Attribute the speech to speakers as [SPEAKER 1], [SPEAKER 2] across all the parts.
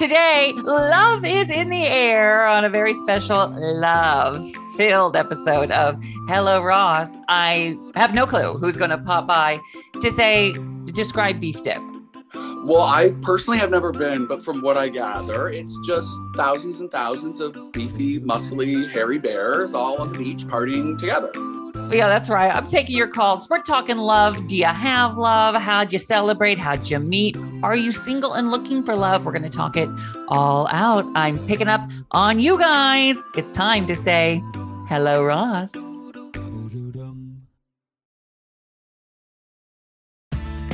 [SPEAKER 1] Today, love is in the air on a very special love filled episode of Hello Ross. I have no clue who's going to pop by to say, describe beef dip.
[SPEAKER 2] Well, I personally have never been, but from what I gather, it's just thousands and thousands of beefy, muscly, hairy bears all on the beach partying together.
[SPEAKER 1] Yeah, that's right. I'm taking your calls. We're talking love. Do you have love? How'd you celebrate? How'd you meet? Are you single and looking for love? We're going to talk it all out. I'm picking up on you guys. It's time to say hello, Ross.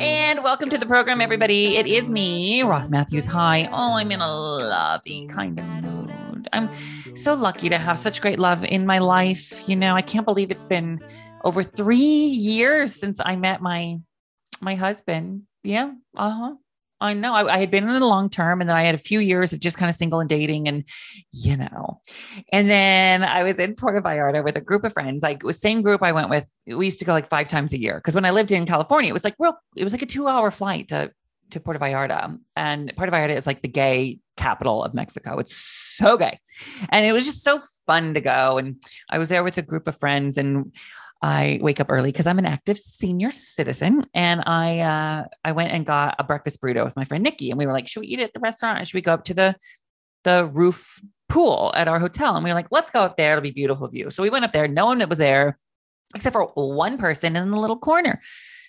[SPEAKER 1] And welcome to the program, everybody. It is me, Ross Mathews. Hi. Oh, I'm in a lovey kind of mood. I'm so lucky to have such great love in my life. You know, I can't believe it's been over three years since I met my my husband. Yeah. Uh huh. I know I, I, had been in a long term and then I had a few years of just kind of single and dating and, you know, and then I was in Puerto Vallarta with a group of friends. Like was same group I went with. We used to go like five times a year. Cause when I lived in California, it was like real, it was like a two hour flight to, to Puerto Vallarta and Puerto Vallarta is like the gay capital of Mexico. It's so gay. And it was just so fun to go. And I was there with a group of friends and I wake up early because I'm an active senior citizen, and I uh, I went and got a breakfast burrito with my friend Nikki, and we were like, "Should we eat at the restaurant? Or should we go up to the the roof pool at our hotel?" And we were like, "Let's go up there; it'll be beautiful view." So we went up there. No one was there except for one person in the little corner,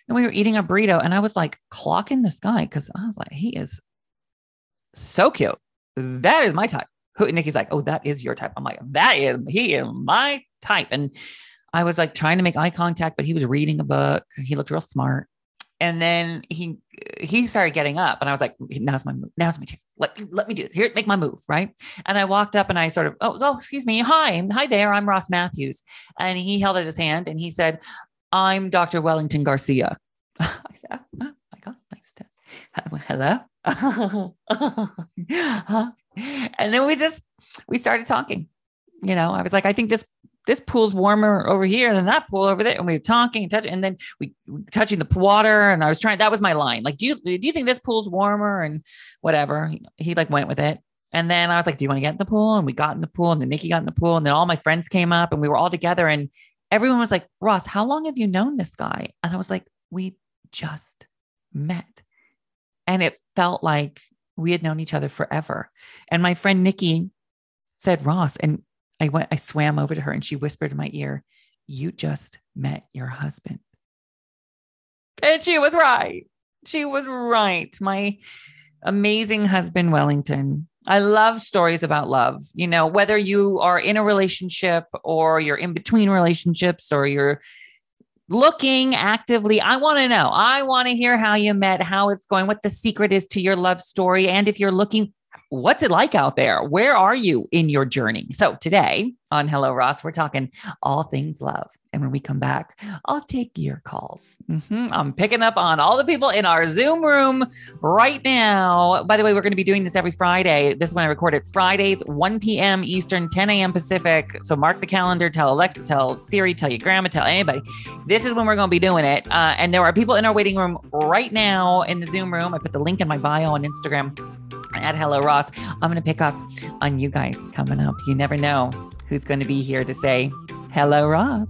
[SPEAKER 1] and we were eating a burrito, and I was like clocking this guy because I was like, "He is so cute. That is my type." Who Nikki's like, "Oh, that is your type." I'm like, "That is he is my type," and I was like trying to make eye contact, but he was reading a book. He looked real smart. And then he he started getting up, and I was like, "Now's my move. Now's my chance. Let let me do it. Here, make my move, right?" And I walked up, and I sort of, "Oh, oh, excuse me. Hi, hi there. I'm Ross Mathews." And he held out his hand, and he said, "I'm Dr. Wellington Garcia." I said, "Oh my God, thanks, to hello." and then we just we started talking. You know, I was like, "I think this this pool's warmer over here than that pool over there. And we were talking and touching, and then we touching the water. And I was trying, that was my line. Like, do you, do you think this pool's warmer? And whatever. He, he like went with it. And then I was like, do you want to get in the pool? And we got in the pool and then Nikki got in the pool. And then all my friends came up and we were all together. And everyone was like, Ross, how long have you known this guy? And I was like, we just met. And it felt like we had known each other forever. And my friend Nikki said, Ross, and I went, I swam over to her and she whispered in my ear, You just met your husband. And she was right. She was right. My amazing husband, Wellington. I love stories about love. You know, whether you are in a relationship or you're in between relationships or you're looking actively. I want to know. I want to hear how you met, how it's going, what the secret is to your love story. And if you're looking what's it like out there? Where are you in your journey? So today on Hello Ross, we're talking all things love. And when we come back, I'll take your calls. Mm-hmm. I'm picking up on all the people in our Zoom room right now. By the way, we're going to be doing this every Friday. This is when I record it Fridays, 1 p.m. Eastern, 10 a.m. Pacific. So mark the calendar, tell Alexa, tell Siri, tell your grandma, tell anybody. This is when we're going to be doing it. Uh, and there are people in our waiting room right now in the Zoom room. I put the link in my bio on Instagram at Hello Ross. I'm going to pick up on you guys coming up. You never know who's going to be here to say, Hello Ross.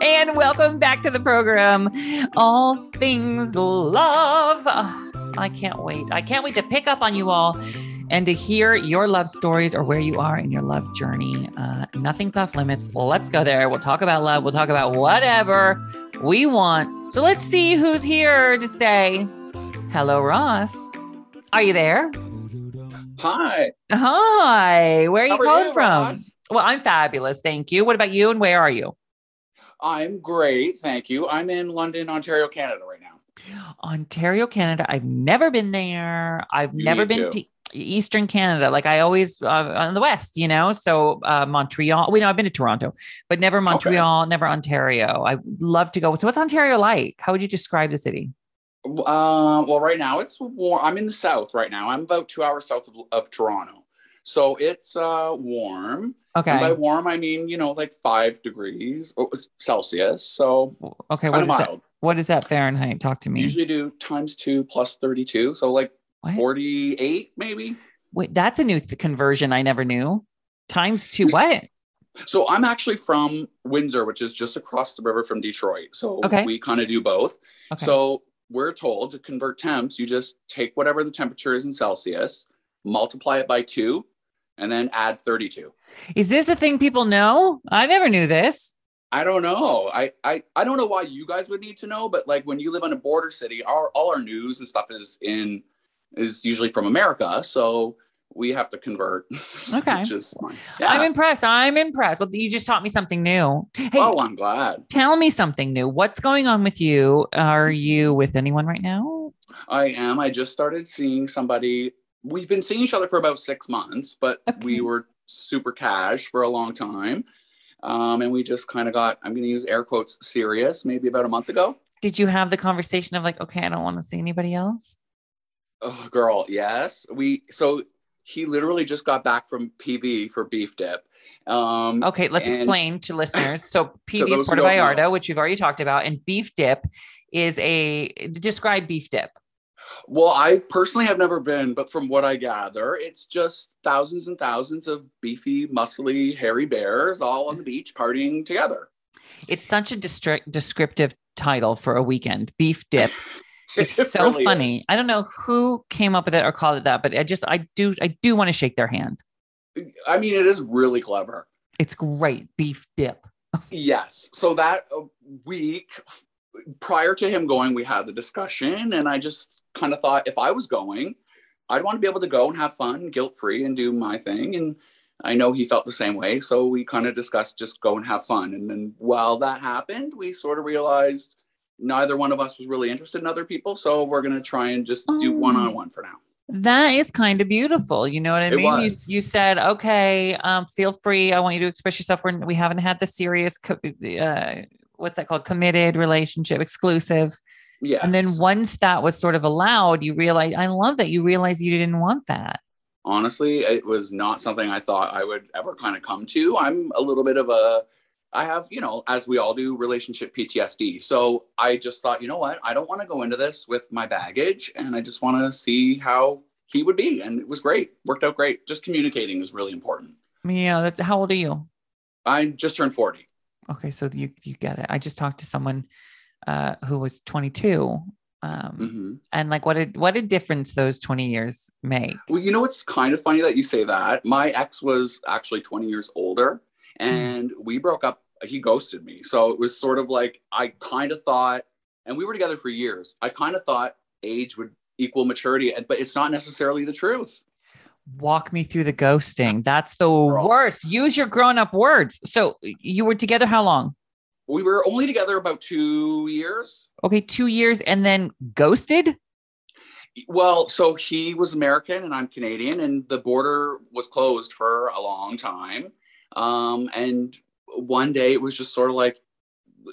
[SPEAKER 1] And welcome back to the program, All Things Love. Oh, I can't wait. I can't wait to pick up on you all and to hear your love stories or where you are in your love journey. Uh, nothing's off limits. Well, let's go there. We'll talk about love. We'll talk about whatever we want. So let's see who's here to say hello, Ross. Are you there?
[SPEAKER 2] Hi.
[SPEAKER 1] Hi. Where are you
[SPEAKER 2] How are
[SPEAKER 1] calling
[SPEAKER 2] you,
[SPEAKER 1] from?
[SPEAKER 2] Ross?
[SPEAKER 1] Well, I'm fabulous. Thank you. What about you? And where are you?
[SPEAKER 2] I'm great. Thank you. I'm in London, Ontario, Canada right now.
[SPEAKER 1] Ontario, Canada. I've never been there. I've
[SPEAKER 2] You
[SPEAKER 1] never been
[SPEAKER 2] to.
[SPEAKER 1] to Eastern Canada. Like I always uh, on the West, you know. So uh, Montreal. We know I've been to Toronto, but never Montreal, never Ontario. I love to go. So what's Ontario like? How would you describe the city?
[SPEAKER 2] Uh, well, right now it's warm. I'm in the south right now. I'm about two hours south of, of Toronto. So it's uh, warm.
[SPEAKER 1] Okay.
[SPEAKER 2] And by warm, I mean, you know, like five degrees oh, Celsius. So
[SPEAKER 1] okay.
[SPEAKER 2] kind
[SPEAKER 1] What
[SPEAKER 2] of
[SPEAKER 1] is that? What is that Fahrenheit? Talk to me.
[SPEAKER 2] Usually do times two plus 32. So like
[SPEAKER 1] What?
[SPEAKER 2] 48 maybe.
[SPEAKER 1] Wait, that's a new th- conversion I never knew. Times two. What?
[SPEAKER 2] So I'm actually from Windsor, which is just across the river from Detroit. So
[SPEAKER 1] Okay.
[SPEAKER 2] we kind of do both.
[SPEAKER 1] Okay.
[SPEAKER 2] So we're told to convert temps, you just take whatever the temperature is in Celsius, multiply it by two, and then add 32.
[SPEAKER 1] is this a thing people know? I never knew this.
[SPEAKER 2] I don't know. I, I I don't know why you guys would need to know, but like when you live in a border city, our all our news and stuff is in is usually from America. So we have to convert.
[SPEAKER 1] Okay.
[SPEAKER 2] which is fine.
[SPEAKER 1] I'm impressed. I'm impressed. Well, you just taught me something new. Hey,
[SPEAKER 2] oh, I'm glad.
[SPEAKER 1] tell me something new. What's going on with you? Are you with anyone right now?
[SPEAKER 2] I am. I just started seeing somebody. We've been seeing each other for about six months, but
[SPEAKER 1] Okay.
[SPEAKER 2] we were super cash for a long time. Um, and we just kind of got, I'm going to use air quotes, serious maybe about a month ago.
[SPEAKER 1] Did you have the conversation of like, okay, I don't want to see anybody else?
[SPEAKER 2] Oh, girl, yes. We, so he literally just got back from PV for beef dip. Um,
[SPEAKER 1] Okay, let's
[SPEAKER 2] And-
[SPEAKER 1] explain to listeners. So PV is Puerto
[SPEAKER 2] don't know.
[SPEAKER 1] Vallarta, which we've already talked about, and beef dip is a describe beef dip.
[SPEAKER 2] Well, I personally have never been, but from what I gather, it's just thousands and thousands of beefy, muscly, hairy bears all on the beach partying together.
[SPEAKER 1] It's such a distri- descriptive title for a weekend. Beef dip. It's
[SPEAKER 2] It
[SPEAKER 1] so
[SPEAKER 2] really is.
[SPEAKER 1] funny. I don't know who came up with it or called it that, but I just I do I do want to shake their hand.
[SPEAKER 2] I mean, it is really clever.
[SPEAKER 1] It's great. Beef dip.
[SPEAKER 2] Yes. So that uh, week prior to him going, we had the discussion, and I just kind of thought if I was going, I'd want to be able to go and have fun, guilt free, and do my thing. And I know he felt the same way. So we kind of discussed just go and have fun. And then while that happened, we sort of realized neither one of us was really interested in other people. So we're going to try and just do one on one for now.
[SPEAKER 1] That is kind of beautiful. You know what I
[SPEAKER 2] It
[SPEAKER 1] mean? You, you said, okay, um, feel free. I want you to express yourself. We're, we haven't had the serious, co- uh, what's that called? Committed relationship, exclusive.
[SPEAKER 2] Yes.
[SPEAKER 1] And then once that was sort of allowed, you realize, I love that you realized you didn't want that.
[SPEAKER 2] honestly it was not something i thought i would ever kind of come to i'm a little bit of a i have you know as we all do relationship ptsd so i just thought you know what i don't want to go into this with my baggage and i just want to see how he would be and it was great worked out great just communicating is really important
[SPEAKER 1] Yeah. That's how old are you?
[SPEAKER 2] i just turned 40
[SPEAKER 1] Okay. So you, you get it. I just talked to someone uh, who was 22. Um,
[SPEAKER 2] hmm
[SPEAKER 1] and like what a what a difference those 20 years make.
[SPEAKER 2] well you know it's kind of funny that you say that my ex was actually 20 years older and we broke up he ghosted me so it was sort of like i kind of thought and we were together for years i kind of thought age would equal maturity but it's not necessarily the truth
[SPEAKER 1] Walk me through the ghosting. That's the
[SPEAKER 2] Girl.
[SPEAKER 1] worst. Use your grown-up words. So you were together how long?
[SPEAKER 2] We were only together about two years.
[SPEAKER 1] Okay, 2 years and then ghosted?
[SPEAKER 2] well so he was american and i'm canadian and the border was closed for a long time. Um, and one day it was just sort of like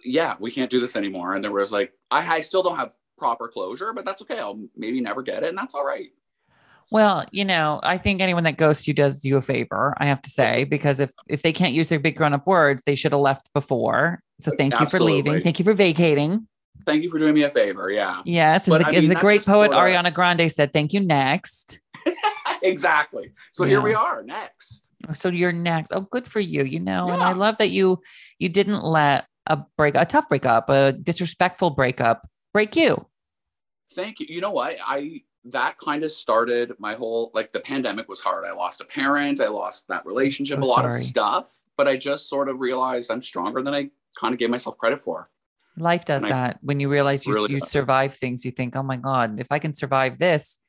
[SPEAKER 2] yeah we can't do this anymore. And there was like i, I still don't have proper closure but that's okay. I'll maybe never get it and that's all right
[SPEAKER 1] Well, you know, I think anyone that ghosts you does you a favor, I have to say, because if if they can't use their big grown-up words, they should have left before. So thank you for leaving. Thank you for vacating.
[SPEAKER 2] thank you for doing me a favor yeah
[SPEAKER 1] Yes, as
[SPEAKER 2] But
[SPEAKER 1] the,
[SPEAKER 2] I
[SPEAKER 1] as
[SPEAKER 2] mean,
[SPEAKER 1] the great poet Ariana Grande said, thank you next.
[SPEAKER 2] exactly so
[SPEAKER 1] Yeah.
[SPEAKER 2] here we are next oh,
[SPEAKER 1] So you're next. Oh, good for you. You know, and I love that you you didn't let a break, a tough breakup, a disrespectful breakup break you?
[SPEAKER 2] Thank you. You know what? I that kind of started my whole like the pandemic was hard. I lost a parent, I lost that relationship,
[SPEAKER 1] I'm
[SPEAKER 2] a lot
[SPEAKER 1] sorry.
[SPEAKER 2] of stuff, but I just sort of realized I'm stronger than I kind of gave myself credit for.
[SPEAKER 1] Life does
[SPEAKER 2] And I-
[SPEAKER 1] that. When you realize you,
[SPEAKER 2] Really
[SPEAKER 1] you survive things, you think, oh my God, if I can survive this,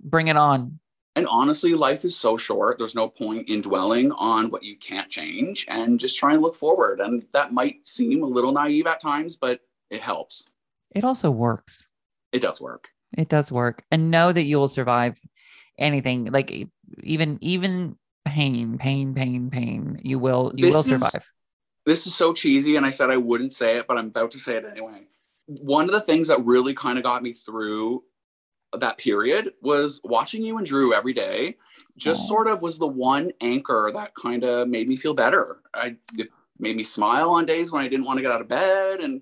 [SPEAKER 1] bring it on.
[SPEAKER 2] And honestly, life is so short. There's no point in dwelling on what you can't change and just try and look forward. And that might seem a little naive at times, but it helps.
[SPEAKER 1] It also works.
[SPEAKER 2] It does work.
[SPEAKER 1] It does work. And know that you will survive anything, like even even pain, pain, pain, pain. You will you
[SPEAKER 2] This
[SPEAKER 1] will
[SPEAKER 2] is-
[SPEAKER 1] survive.
[SPEAKER 2] this is so cheesy and i said i wouldn't say it but i'm about to say it anyway one of the things that really kind of got me through that period was watching you and drew every day just sort of was the one anchor that kind of made me feel better i it made me smile on days when i didn't want to get out of bed and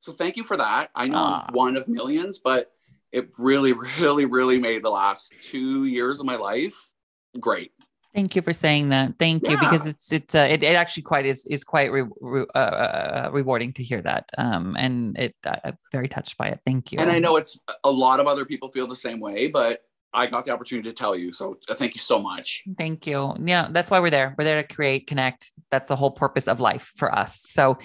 [SPEAKER 2] so thank you for that i know
[SPEAKER 1] Aw.
[SPEAKER 2] i'm ah. one of millions but it really really really made the last two years of my life great
[SPEAKER 1] Thank you for saying that. Thank you because it's it's uh, it, it actually quite is is quite re, re, uh, uh, rewarding to hear that. Um, and it uh, I'm very touched by it. Thank you.
[SPEAKER 2] And I know it's a lot of other people feel the same way, but I got the opportunity to tell you. So uh, thank you so much.
[SPEAKER 1] Thank you. Yeah, that's why we're there. We're there to create, connect. That's the whole purpose of life for us. So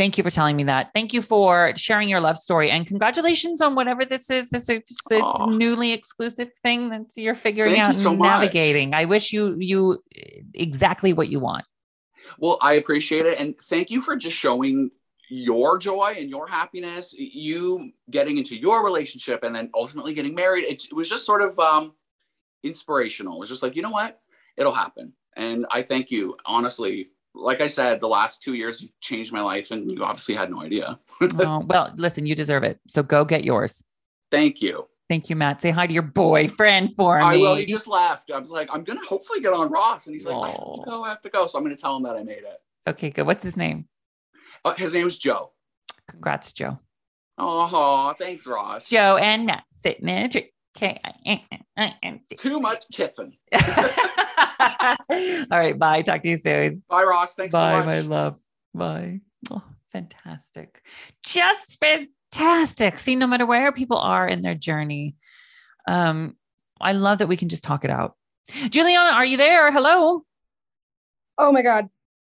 [SPEAKER 1] thank you for telling me that. Thank you for sharing your love story and congratulations on whatever this is. This is it's newly exclusive thing that you're figuring
[SPEAKER 2] Thank
[SPEAKER 1] out
[SPEAKER 2] you so
[SPEAKER 1] and
[SPEAKER 2] much.
[SPEAKER 1] navigating. I wish you you exactly what you want.
[SPEAKER 2] Well, I appreciate it. And thank you for just showing your joy and your happiness, you getting into your relationship and then ultimately getting married. It, it was just sort of um, inspirational. It was just like, you know what? It'll happen. And I thank you, honestly. Like I said, the last two years you've changed my life, and you obviously had no idea.
[SPEAKER 1] oh, well, listen, you deserve it. So go get yours.
[SPEAKER 2] Thank you.
[SPEAKER 1] Thank you, Matt. Say hi to your boyfriend for me.
[SPEAKER 2] I will. He just left. I was like, I'm gonna hopefully get on Ross, and he's like, I have to go. I have to go. So I'm gonna tell him that I made it.
[SPEAKER 1] okay, good. What's his name?
[SPEAKER 2] Uh, his name is Joe.
[SPEAKER 1] Congrats, Joe.
[SPEAKER 2] Oh, thanks, Ross.
[SPEAKER 1] Joe and Matt sitting in a tree. Okay.
[SPEAKER 2] Too much kissing.
[SPEAKER 1] All right. Bye. Talk to you soon.
[SPEAKER 2] Bye, Ross. Thanks
[SPEAKER 1] Bye,
[SPEAKER 2] so much.
[SPEAKER 1] my love. Bye. Oh, fantastic. Just fantastic. See, no matter where people are in their journey, um, I love that we can just talk it out. Juliana, are you there? Hello.
[SPEAKER 3] Oh my God.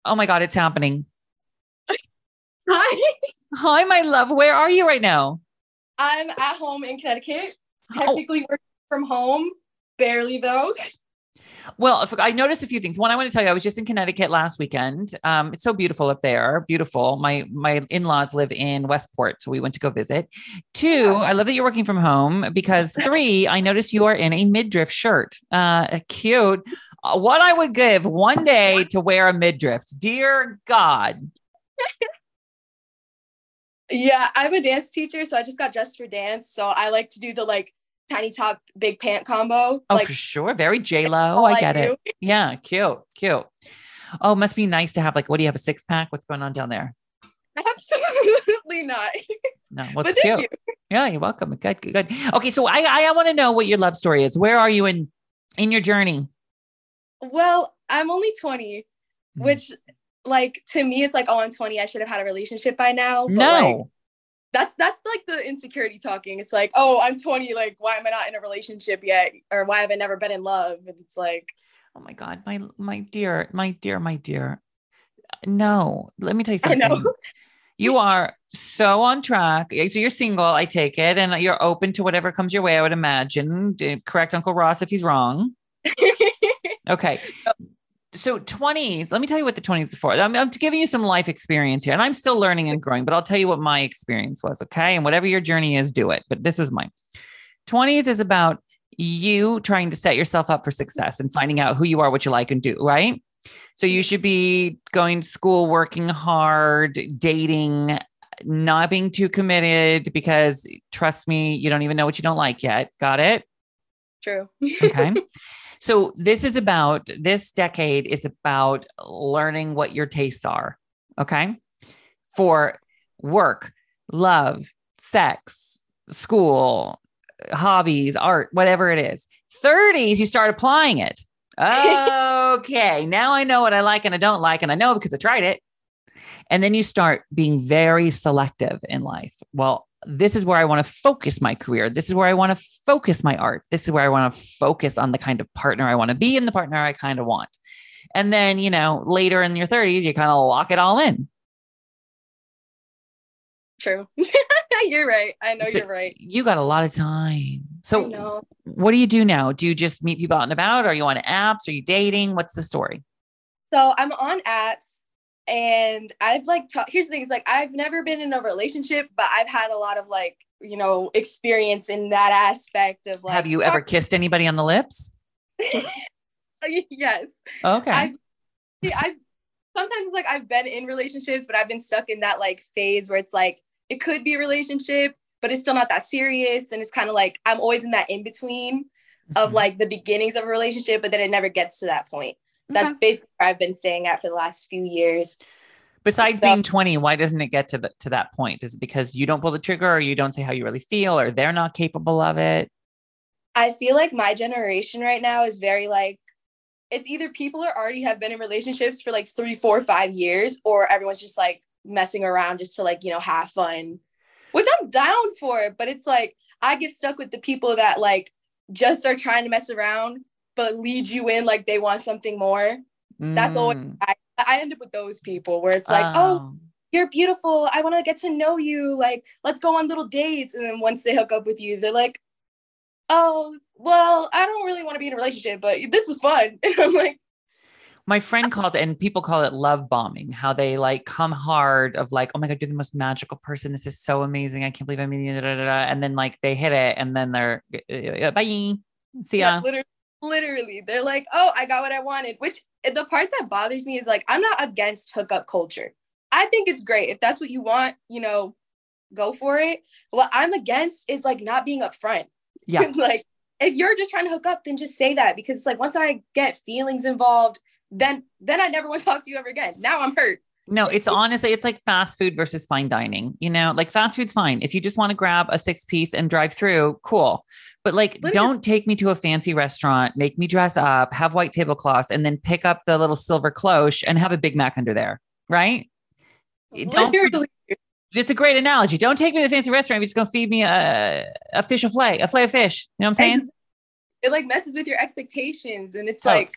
[SPEAKER 1] Oh my God, it's happening.
[SPEAKER 3] Hi.
[SPEAKER 1] Hi, my love. Where are you right now?
[SPEAKER 3] I'm at home in Connecticut.
[SPEAKER 1] Oh.
[SPEAKER 3] Technically working from home. Barely though.
[SPEAKER 1] Well, I noticed a few things. One, I want to tell you, I was just in Connecticut last weekend. Um, it's so beautiful up there. Beautiful. My my in laws live in Westport, so we went to go visit. Two, I love that you're working from home because three, I noticed you are in a midriff shirt. Uh, cute. Uh, what I would give one day to wear a midriff, dear God.
[SPEAKER 3] Yeah, I'm a dance teacher, so I just got dressed for dance. So I like to do the like tiny top, big pant combo.
[SPEAKER 1] Oh,
[SPEAKER 3] like
[SPEAKER 1] for sure. Very J Lo. I get it. Yeah, cute, cute. Oh, must be nice to have like. What do you have? A six pack? What's going on down there?
[SPEAKER 3] Absolutely not.
[SPEAKER 1] No, what's cute?
[SPEAKER 3] you.
[SPEAKER 1] Yeah, you're welcome. Good, good, good. Okay, so I I, want to know what your love story is. Where are you in in your journey?
[SPEAKER 3] Well, I'm only 20,
[SPEAKER 1] Hmm.
[SPEAKER 3] which like to me it's like, oh, I'm 20. I should have had a relationship by now. But,
[SPEAKER 1] No,
[SPEAKER 3] like, that's that's like the insecurity talking. It's like, oh, I'm 20. Like, why am I not in a relationship yet? Or why have I never been in love? And it's like,
[SPEAKER 1] oh my god, my my dear, my dear, my dear. No, let me tell you something. You are so on track. So you're single, I take it, and you're open to whatever comes your way. I would imagine. Correct, Uncle Ross, if he's wrong. Okay. So 20s, let me tell you what the 20s are for. I'm, I'm giving you some life experience here, and I'm still learning and growing, but I'll tell you what my experience was. Okay. And whatever your journey is, do it. But this was mine. 20s is about you trying to set yourself up for success and finding out who you are, what you like and do, right? So you should be going to school, working hard, dating, not being too committed because trust me, you don't even know what you don't like yet. Got it?
[SPEAKER 3] True.
[SPEAKER 1] Okay. so this is about this decade is about learning what your tastes are. Okay. For work, love, sex, school, hobbies, art, whatever it is. 30s, you start applying it. Okay. now I know what I like and I don't like. And I know because I tried it. And then you start being very selective in life. Well, this is where I want to focus my career. This is where I want to focus my art. This is where I want to focus on the kind of partner I want to be and the partner I kind of want. And then, you know, later in your 30s, you kind of lock it all in.
[SPEAKER 3] True. you're right. I know
[SPEAKER 1] So
[SPEAKER 3] you're right.
[SPEAKER 1] You got a lot of time. So, what do you do now? Do you just meet people out and about? Are you on apps? Are you dating? What's the story?
[SPEAKER 3] So I'm on apps and I've like ta- here's the thing, it's like I've never been in a relationship, but I've had a lot of like, you know, experience in that aspect of like
[SPEAKER 1] Have you ever kissed anybody on the lips?
[SPEAKER 3] yes.
[SPEAKER 1] Okay.
[SPEAKER 3] I see, I've sometimes it's like I've been in relationships, but I've been stuck in that like phase where it's like it could be a relationship, but it's still not that serious. And it's kind of like I'm always in that in between of
[SPEAKER 1] Mhm.
[SPEAKER 3] like the beginnings of a relationship, but then it never gets to that point. That's
[SPEAKER 1] Okay.
[SPEAKER 3] basically where I've been staying at for the last few years.
[SPEAKER 1] Besides
[SPEAKER 3] so-
[SPEAKER 1] being 20, why doesn't it get to the, to that point? Is it because you don't pull the trigger or you don't say how you really feel or they're not capable of it?
[SPEAKER 3] I feel like my generation right now is very like it's either people are already have been in relationships for like three, four, five years, or everyone's just like messing around just to like, you know, have fun. Which I'm down for, but it's like I get stuck with the people that like just are trying to mess around, but lead you in like they want something more. That's always
[SPEAKER 1] Mm.
[SPEAKER 3] I, I end up with those people where it's like, oh, you're beautiful. I want to get to know you. Like, let's go on little dates. And then once they hook up with you, they're like, oh, well, I don't really want to be in a relationship, but this was fun. And I'm like,
[SPEAKER 1] my friend calls it, and people call it love bombing, how they like come hard of like, oh my God, you're the most magical person. This is so amazing. I can't believe I'm meeting you. And then like they hit it and then they're uh, bye. See
[SPEAKER 3] yeah,
[SPEAKER 1] ya.
[SPEAKER 3] literally, literally, they're like, oh, I got what I wanted. Which eh, the part that bothers me is like, I'm not against hookup culture. I think it's great. If that's what you want, you know, go for it. What I'm against is like not being upfront.
[SPEAKER 1] Yeah.
[SPEAKER 3] like if you're just trying to hook up, then just say that because it's like once I get feelings involved, then then I never want to talk to you ever again. Now I'm hurt.
[SPEAKER 1] No, it's honestly, it's like fast food versus fine dining. You know, like fast food's fine. If you just want to grab a six piece and drive through, cool. But like,
[SPEAKER 3] Literally.
[SPEAKER 1] don't take me to a fancy restaurant, make me dress up, have white tablecloths, and then pick up the little silver cloche and have a Big Mac under there. Right? Don't,
[SPEAKER 3] Literally.
[SPEAKER 1] it's a great analogy. Don't take me to the fancy restaurant. You're just going to feed me a, a fish, a fillet, a fillet of fish. You know what I'm saying?
[SPEAKER 3] Ex- it like messes with your expectations and it's like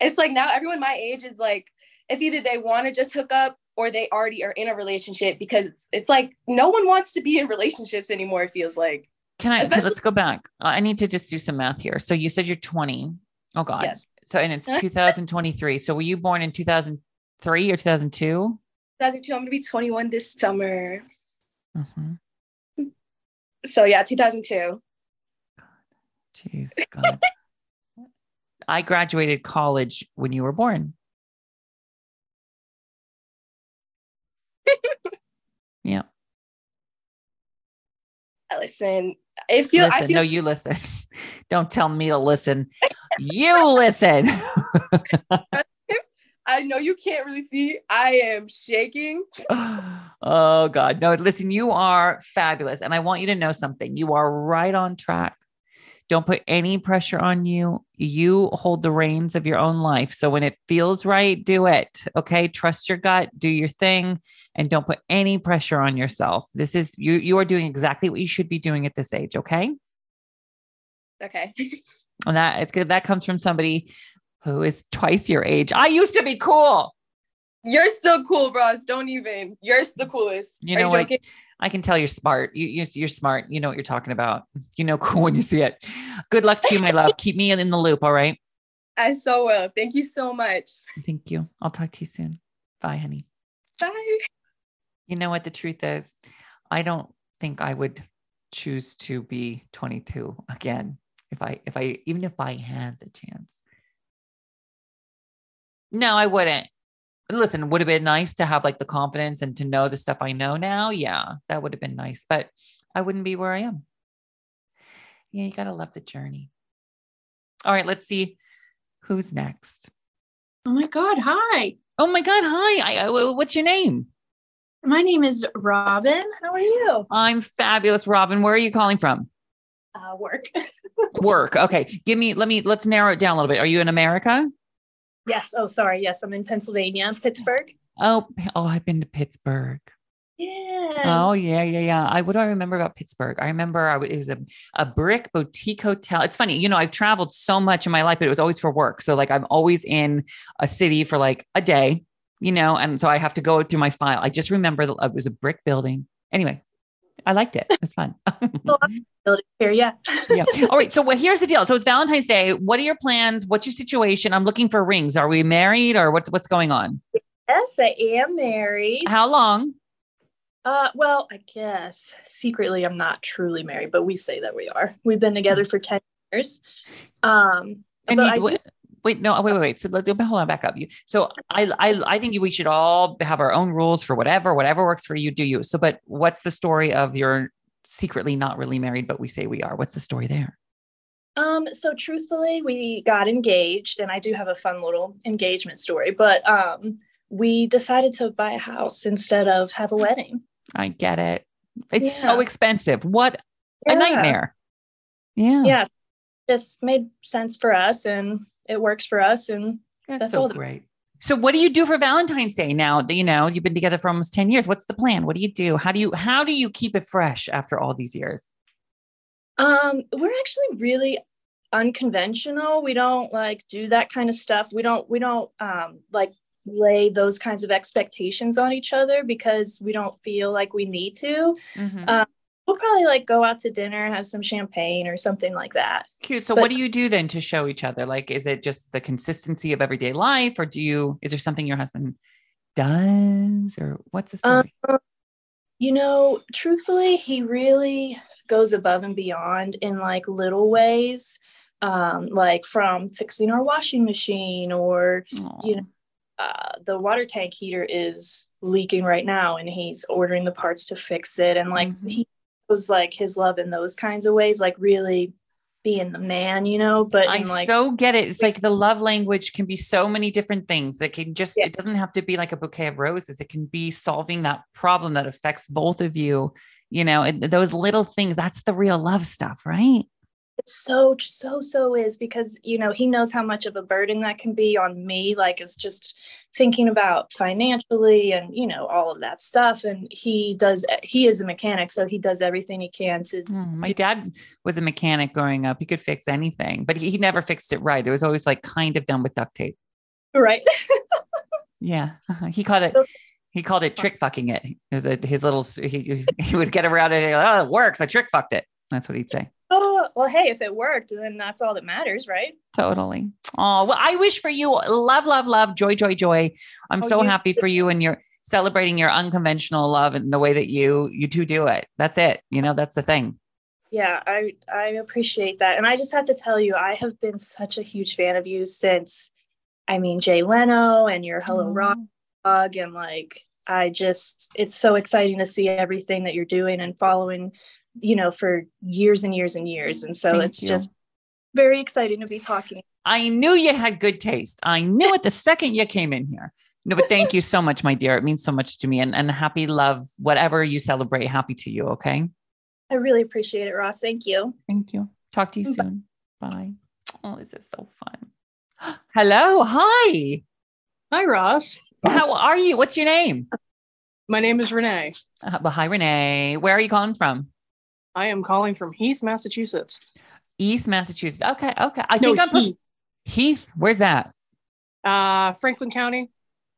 [SPEAKER 3] it's like now everyone my age is like it's either they want to just hook up or they already are in a relationship because it's, it's like no one wants to be in relationships anymore it feels like
[SPEAKER 1] Can I,
[SPEAKER 3] especially-
[SPEAKER 1] let's go baback. Uh, I need to just do some math here. So you said you're 20. Oh God.
[SPEAKER 3] yes
[SPEAKER 1] So, and it's 2023. So were you born in 2003 or 2002?
[SPEAKER 3] 2002 i'm gonna be 21 this summer
[SPEAKER 1] Mhm.
[SPEAKER 3] so yeah 2002
[SPEAKER 1] Jeez, God. I graduated college when you were born. yeah.
[SPEAKER 3] listen it feels i
[SPEAKER 1] listen.
[SPEAKER 3] feel
[SPEAKER 1] No, you listen. Don't tell me to listen. You listen.
[SPEAKER 3] i know you can't really see i am shaking
[SPEAKER 1] oh God. No, listen, you are fabulous. And I want you to know something. You are right on track. Don't put any pressure on you. You hold the reins of your own life. So when it feels right, do it. Okay. Trust your gut, do your thing, and don't put any pressure on yourself. This is you, you are doing exactly what you should be doing at this age. Okay.
[SPEAKER 3] okay
[SPEAKER 1] And that it's good. That comes from somebody who is twice your age. I used to be cool.
[SPEAKER 3] you're still cool bros don't even you're the coolest
[SPEAKER 1] You
[SPEAKER 3] Are
[SPEAKER 1] know what?
[SPEAKER 3] joking?
[SPEAKER 1] I can tell you're smart. You, you you're smart. You know what you're talking about. You know cool when you see it. Good luck to you, my love. Keep me in the loop. All right.
[SPEAKER 3] i so will thank you so much
[SPEAKER 1] Thank you. I'll talk to you soon. Bye, honey.
[SPEAKER 3] bye
[SPEAKER 1] You know what the truth is? I don't think I would choose to be 22 again if I if I even if I had the chance. No, I wouldn't. Listen, would have been nice to have like the confidence and to know the stuff I know now. Yeah, that would have been nice, but I wouldn't be where I am. Yeah, you got to love the journey. All right, let's see who's next.
[SPEAKER 4] Oh my God. Hi.
[SPEAKER 1] Oh my God. Hi. I, I, what's your name?
[SPEAKER 4] My name is Robin. How are you?
[SPEAKER 1] I'm fabulous, Robin. Where are you calling from?
[SPEAKER 4] Uh, work.
[SPEAKER 1] Work. Okay. Give me, let me, let's narrow it down a little bit. Are you in America?
[SPEAKER 4] Yes. Oh, sorry. Yes, I'm in Pennsylvania, Pittsburgh.
[SPEAKER 1] Oh, oh, I've been to Pittsburgh.
[SPEAKER 4] Yes.
[SPEAKER 1] Oh yeah, yeah, yeah. I what do I remember about Pittsburgh? I remember I, it was a, a brick boutique hotel. It's funny, you know, I've traveled so much in my life, but it was always for work. So like I'm always in a city for like a day, you know, and so I have to go through my file. I just remember that it was a brick building. Anyway, I liked it. It's fun.
[SPEAKER 4] Here, yeah.
[SPEAKER 1] yeah. All right. So well, here's the deal. So it's Valentine's Day. What are your plans? What's your situation? I'm looking for rings. Are we married or what's what's going on?
[SPEAKER 4] yes, I am married.
[SPEAKER 1] How long?
[SPEAKER 4] Uh, well, I guess secretly I'm not truly married, but we say that we are. We've been together for 10 years. Um,
[SPEAKER 1] And you,
[SPEAKER 4] I do-
[SPEAKER 1] wait, no, wait, wait, wait. So let, hold on, back up. You. So I, I, I think we should all have our own rules for whatever, whatever works for you. Do you? So, but what's the story of your secretly not really married, but we say we are? What's the story there?
[SPEAKER 4] Um, so truthfully, we got engaged, and I do have a fun little engagement story, but um, we decided to buy a house instead of have a wedding.
[SPEAKER 1] I get it. It's so expensive. What a
[SPEAKER 4] Yeah.
[SPEAKER 1] nightmare. Yeah.
[SPEAKER 4] Yeah, just made sense for us, and it works for us, and
[SPEAKER 1] That's,
[SPEAKER 4] That's
[SPEAKER 1] so
[SPEAKER 4] all that-
[SPEAKER 1] great. So what do you do for Valentine's Day now that you know you've been together for almost 10 years? What's the plan? What do you do? How do you how do you keep it fresh after all these years?
[SPEAKER 4] Um, we're actually really unconventional. We don't like do that kind of stuff. We don't we don't um like lay those kinds of expectations on each other because we don't feel like we need to.
[SPEAKER 1] Mhm.
[SPEAKER 4] Uh, We'll probably like go out to dinner and have some champagne or something like that.
[SPEAKER 1] Cute. So
[SPEAKER 4] but-
[SPEAKER 1] what do you do then to show each other? Like is it just the consistency of everyday life or do you is there something your husband does or what's the
[SPEAKER 4] Um,
[SPEAKER 1] story?
[SPEAKER 4] you know, truthfully, he really goes above and beyond in like little ways. Um, like from fixing our washing machine or you know, uh, the water tank heater is leaking right now and he's ordering the parts to fix it and like
[SPEAKER 1] Mhm.
[SPEAKER 4] he was like his love in those kinds of ways like really being the man you know but
[SPEAKER 1] I
[SPEAKER 4] like
[SPEAKER 1] so get it. It's like the love language can be so many different things. It can just,
[SPEAKER 4] Yeah.
[SPEAKER 1] it doesn't have to be like a bouquet of roses. It can be solving that problem that affects both of you. You know, and those little things, that's the real love stuff, right?
[SPEAKER 4] It so so so is because you know he knows how much of a burden that can be on me like it's just thinking about financially and you know all of that stuff and he does he is a mechanic so he does everything he can to
[SPEAKER 1] Mm, my dad was a mechanic growing up. He could fix anything, but he, he never fixed it right. It was always like kind of done with duct tape.
[SPEAKER 4] right
[SPEAKER 1] Yeah. uh-huh. He called it, he called it trick fucking it. It was a, his little, he, he would get around it. Oh, it works. I trick fucked it. That's what he'd say.
[SPEAKER 4] Well hey if it worked then that's all that matters right
[SPEAKER 1] Totally. Oh, well, I wish for you love, love, love, joy, joy, joy. I'm
[SPEAKER 4] Oh,
[SPEAKER 1] so
[SPEAKER 4] you
[SPEAKER 1] happy for you and you're celebrating your unconventional love and the way that you you two do it. That's it. You know, that's the thing.
[SPEAKER 4] Yeah, I I appreciate that. And I just have to tell you, I have been such a huge fan of you since I mean Jay Leno and your Hello mm-hmm. Rock blog and like I just it's so exciting to see everything that you're doing and following, you know, for years and years and years. And so
[SPEAKER 1] Thank
[SPEAKER 4] it's
[SPEAKER 1] you.
[SPEAKER 4] just very exciting to be talking.
[SPEAKER 1] I knew you had good taste. I knew it the second you came in here. No, but thank you so much, my dear. It means so much to me. And, and happy love, whatever you celebrate, happy to you. Okay.
[SPEAKER 4] I really appreciate it, Ross. Thank you.
[SPEAKER 1] Thank you. Talk to you
[SPEAKER 4] Bye.
[SPEAKER 1] soon. Bye. Oh, this is so fun. Hello. Hi.
[SPEAKER 5] Hi, Ross.
[SPEAKER 1] How are you? What's your name?
[SPEAKER 5] My name is Renee.
[SPEAKER 1] Uh, well, hi, Renee. Where are you calling from?
[SPEAKER 5] I am calling from Heath, Massachusetts.
[SPEAKER 1] East Massachusetts. Okay. Okay. I
[SPEAKER 5] No,
[SPEAKER 1] think I'm
[SPEAKER 5] Heath.
[SPEAKER 1] Heath. Where's that?
[SPEAKER 5] Uh, Franklin County.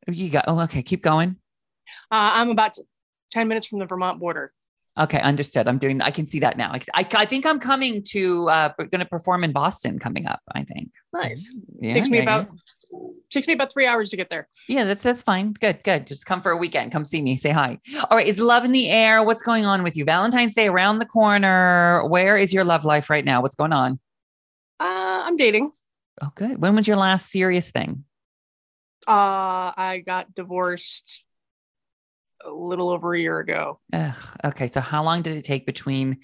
[SPEAKER 1] You got. Oh, okay. Keep going.
[SPEAKER 5] Uh, I'm about 10 minutes from the Vermont border.
[SPEAKER 1] Okay, understood. I'm doing. I can see that now. I, I, I think I'm coming to. uh Going to perform in Boston coming up. I think.
[SPEAKER 5] Nice.
[SPEAKER 1] Yeah.
[SPEAKER 5] Takes me about. Takes me about three hours to get there.
[SPEAKER 1] Yeah, that's that's fine. Good, good. Just come for a weekend. Come see me. Say hi. All right. Is love in the air? What's going on with you? Valentine's Day around the corner. Where is your love life right now? What's going on?
[SPEAKER 5] Uh, I'm dating.
[SPEAKER 1] Oh, good. When was your last serious thing?
[SPEAKER 5] Uh, I got divorced a little over a year ago.
[SPEAKER 1] Ugh, okay. So how long did it take between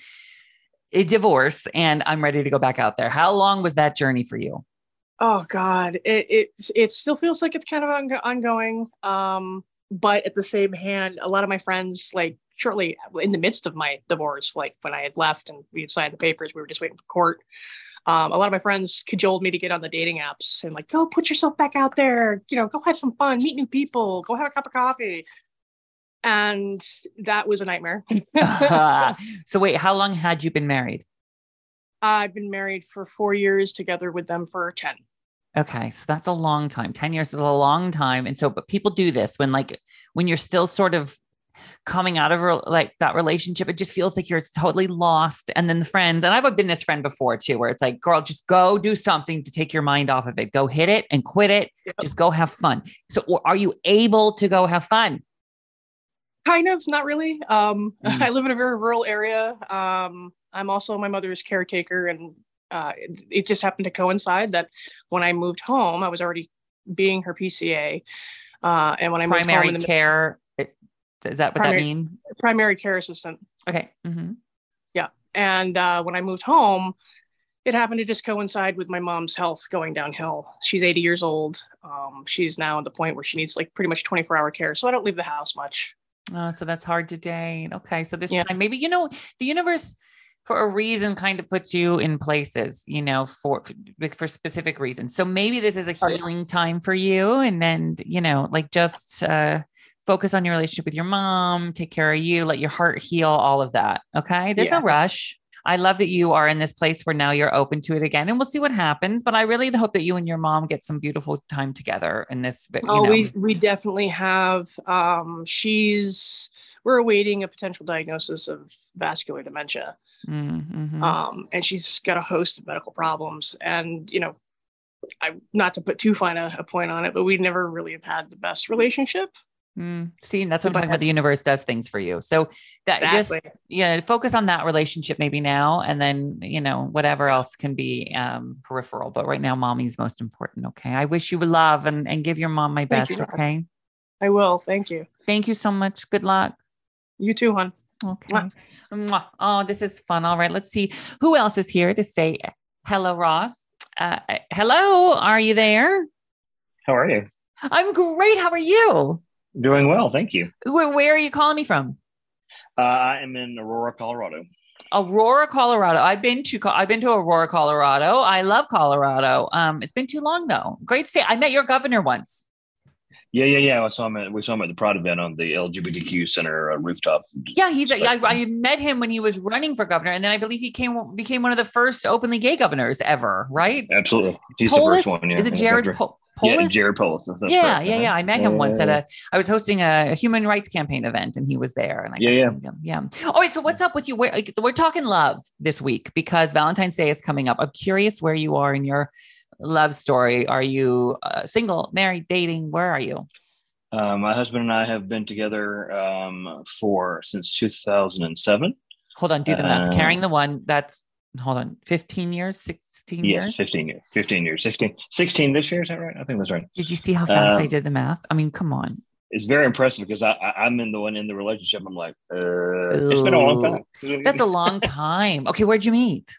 [SPEAKER 1] a divorce and I'm ready to go back out there? How long was that journey for you?
[SPEAKER 5] Oh God, it it it still feels like it's kind of ongo- ongoing. Um, but at the same hand, a lot of my friends, like shortly in the midst of my divorce, like when I had left and we had signed the papers, we were just waiting for court. Um, a lot of my friends cajoled me to get on the dating apps and like, go put yourself back out there, you know, go have some fun, meet new people, go have a cup of coffee. And that was a nightmare.
[SPEAKER 1] so wait, how long had you been married?
[SPEAKER 5] I've been married for four years, together with them for 10.
[SPEAKER 1] Okay, so that's a long time. 10 years is a long time. And so, but people do this when, like, when you're still sort of coming out of like that relationship, it just feels like you're totally lost. And then the friends, and I've been this friend before too, where it's like, girl, just go do something to take your mind off of it. Go hit it and quit it. Yep. Just go have fun. So, are you able to go have fun?
[SPEAKER 5] Kind of, not really. Um, mm. I live in a very rural area. Um, I'm also my mother's caretaker, and uh, it, it, just happened to coincide that when I moved home, I was already being her PCA. Uh, and when I
[SPEAKER 1] primary
[SPEAKER 5] moved home,
[SPEAKER 1] care is that what
[SPEAKER 5] primary,
[SPEAKER 1] that mean?
[SPEAKER 5] Primary care assistant.
[SPEAKER 1] Okay. Mm-hmm.
[SPEAKER 5] Yeah, and uh, when I moved home, it happened to just coincide with my mom's health going downhill. She's 80 years old. Um, she's now at the point where she needs like pretty much 24 hour care. So I don't leave the house much.
[SPEAKER 1] Oh, so that's hard to date. Okay. So this yeah. time, maybe, you know, the universe for a reason kind of puts you in places, you know, for, for specific reasons. So maybe this is a healing time for you. And then, you know, like just, uh, focus on your relationship with your mom, take care of you, let your heart heal, all of that. Okay. There's yeah. no rush. I love that you are in this place where now you're open to it again, and we'll see what happens. But I really hope that you and your mom get some beautiful time together in this. You
[SPEAKER 5] oh,
[SPEAKER 1] know.
[SPEAKER 5] we we definitely have. Um, she's we're awaiting a potential diagnosis of vascular dementia, mm-hmm. um, and she's got a host of medical problems. And you know, I not to put too fine a, a point on it, but we never really have had the best relationship.
[SPEAKER 1] Mm, see, that's what I'm talking about. The universe does things for you. So that exactly. just yeah, focus on that relationship maybe now, and then you know whatever else can be um, peripheral. But right now, mommy's most important. Okay, I wish you would love and and give your mom my best. You, okay,
[SPEAKER 5] I will. Thank you.
[SPEAKER 1] Thank you so much. Good luck.
[SPEAKER 5] You too, hon.
[SPEAKER 1] Okay. Mwah. Oh, this is fun. All right, let's see who else is here to say hello, Ross. Uh, hello, are you there?
[SPEAKER 6] How are you?
[SPEAKER 1] I'm great. How are you?
[SPEAKER 6] Doing well, thank you.
[SPEAKER 1] Where, where are you calling me from?
[SPEAKER 6] Uh, I am in Aurora, Colorado.
[SPEAKER 1] Aurora, Colorado. I've been to I've been to Aurora, Colorado. I love Colorado. Um, it's been too long though. Great state. I met your governor once.
[SPEAKER 6] Yeah, yeah, yeah. I saw him. At, we saw him at the Pride event on the LGBTQ Center uh, rooftop.
[SPEAKER 1] Yeah, he's. A, I, I met him when he was running for governor, and then I believe he came became one of the first openly gay governors ever. Right?
[SPEAKER 6] Absolutely. He's Polis? the first one. Yeah.
[SPEAKER 1] Is it Jared?
[SPEAKER 6] Polis? Yeah, Jared Polis.
[SPEAKER 1] Yeah, yeah, yeah. I met him once at a. I was hosting a human rights campaign event, and he was there. And I
[SPEAKER 6] yeah, yeah,
[SPEAKER 1] yeah. All right. So what's up with you? We're, we're talking love this week because Valentine's Day is coming up. I'm curious where you are in your love story. Are you uh, single, married, dating? Where are you?
[SPEAKER 6] Uh, my husband and I have been together um, for since 2007.
[SPEAKER 1] Hold on, do the math. Uh, Carrying the one that's hold on, 15 years, 16
[SPEAKER 6] yes,
[SPEAKER 1] years?
[SPEAKER 6] 15 years, 15 years, 16, 16 this year. Is that right? I think that's right.
[SPEAKER 1] Did you see how fast um, I did the math? I mean, come on.
[SPEAKER 6] It's very impressive because I, I, am in the one in the relationship. I'm like, uh, it's been a long time.
[SPEAKER 1] That's a long time. Okay, where'd you meet?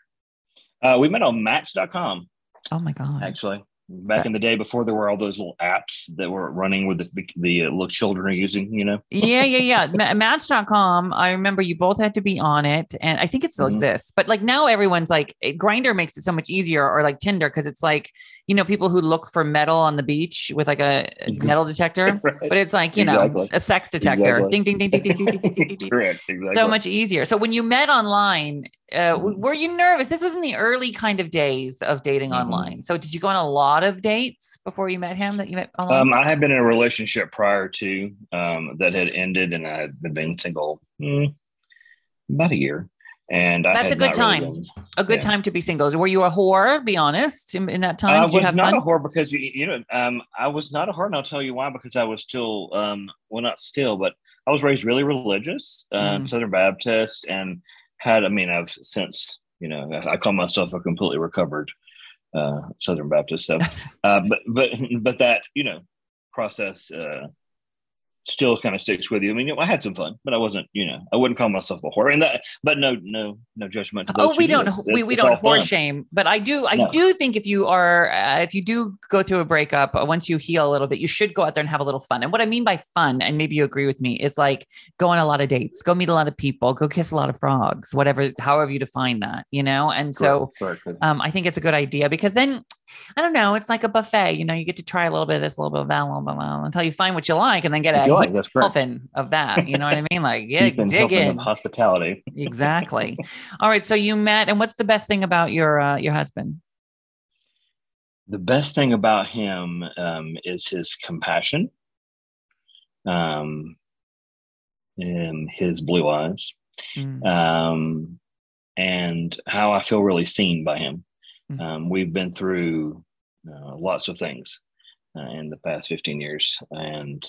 [SPEAKER 6] Uh, we met on Match.com.
[SPEAKER 1] Oh my god!
[SPEAKER 6] Actually, back that, in the day before there were all those little apps that were running with the, the uh, little children are using, you know.
[SPEAKER 1] yeah, yeah, yeah. Match.com. I remember you both had to be on it, and I think it still mm-hmm. exists. But like now, everyone's like Grindr makes it so much easier, or like Tinder, because it's like you know people who look for metal on the beach with like a mm-hmm. metal detector, right. but it's like you exactly. know a sex detector. Exactly. Ding ding ding ding ding ding ding ding. ding, ding. Correct. Exactly. So much easier. So when you met online, uh, mm-hmm. were you nervous this was in the early kind of days of dating mm-hmm. online so did you go on a lot of dates before you met him that you met online?
[SPEAKER 6] Um, I had been in a relationship prior to um, that had ended and I had been single mm, about a year and
[SPEAKER 1] that's a good time really been, a good yeah. time to be single were you a whore be honest in, in that time
[SPEAKER 6] i was not fun? a whore because you, you know um, i was not a whore and i'll tell you why because i was still um, well not still but i was raised really religious um, mm. southern baptist and had i mean i've since you know i call myself a completely recovered uh, southern baptist so uh, but but but that you know process uh, still kind of sticks with you. I mean, you know, I had some fun, but I wasn't, you know, I wouldn't call myself a whore. And that, but no, no, no judgment. To
[SPEAKER 1] oh, we don't, do. we, we don't whore shame, but I do, I no. do think if you are, uh, if you do go through a breakup, uh, once you heal a little bit, you should go out there and have a little fun. And what I mean by fun, and maybe you agree with me, is like go on a lot of dates, go meet a lot of people, go kiss a lot of frogs, whatever, however you define that, you know? And so um, I think it's a good idea because then I don't know. It's like a buffet. You know, you get to try a little bit of this, a little bit of that, a little bit of that, until you find what you like, and then get Enjoy. a dolphin of that. You know what I mean? Like, yeah, dig in
[SPEAKER 6] hospitality.
[SPEAKER 1] exactly. All right. So you met, and what's the best thing about your uh, your husband?
[SPEAKER 6] The best thing about him um, is his compassion, um, and his blue eyes, mm. um, and how I feel really seen by him. Mm-hmm. Um, we've been through uh, lots of things uh, in the past 15 years, and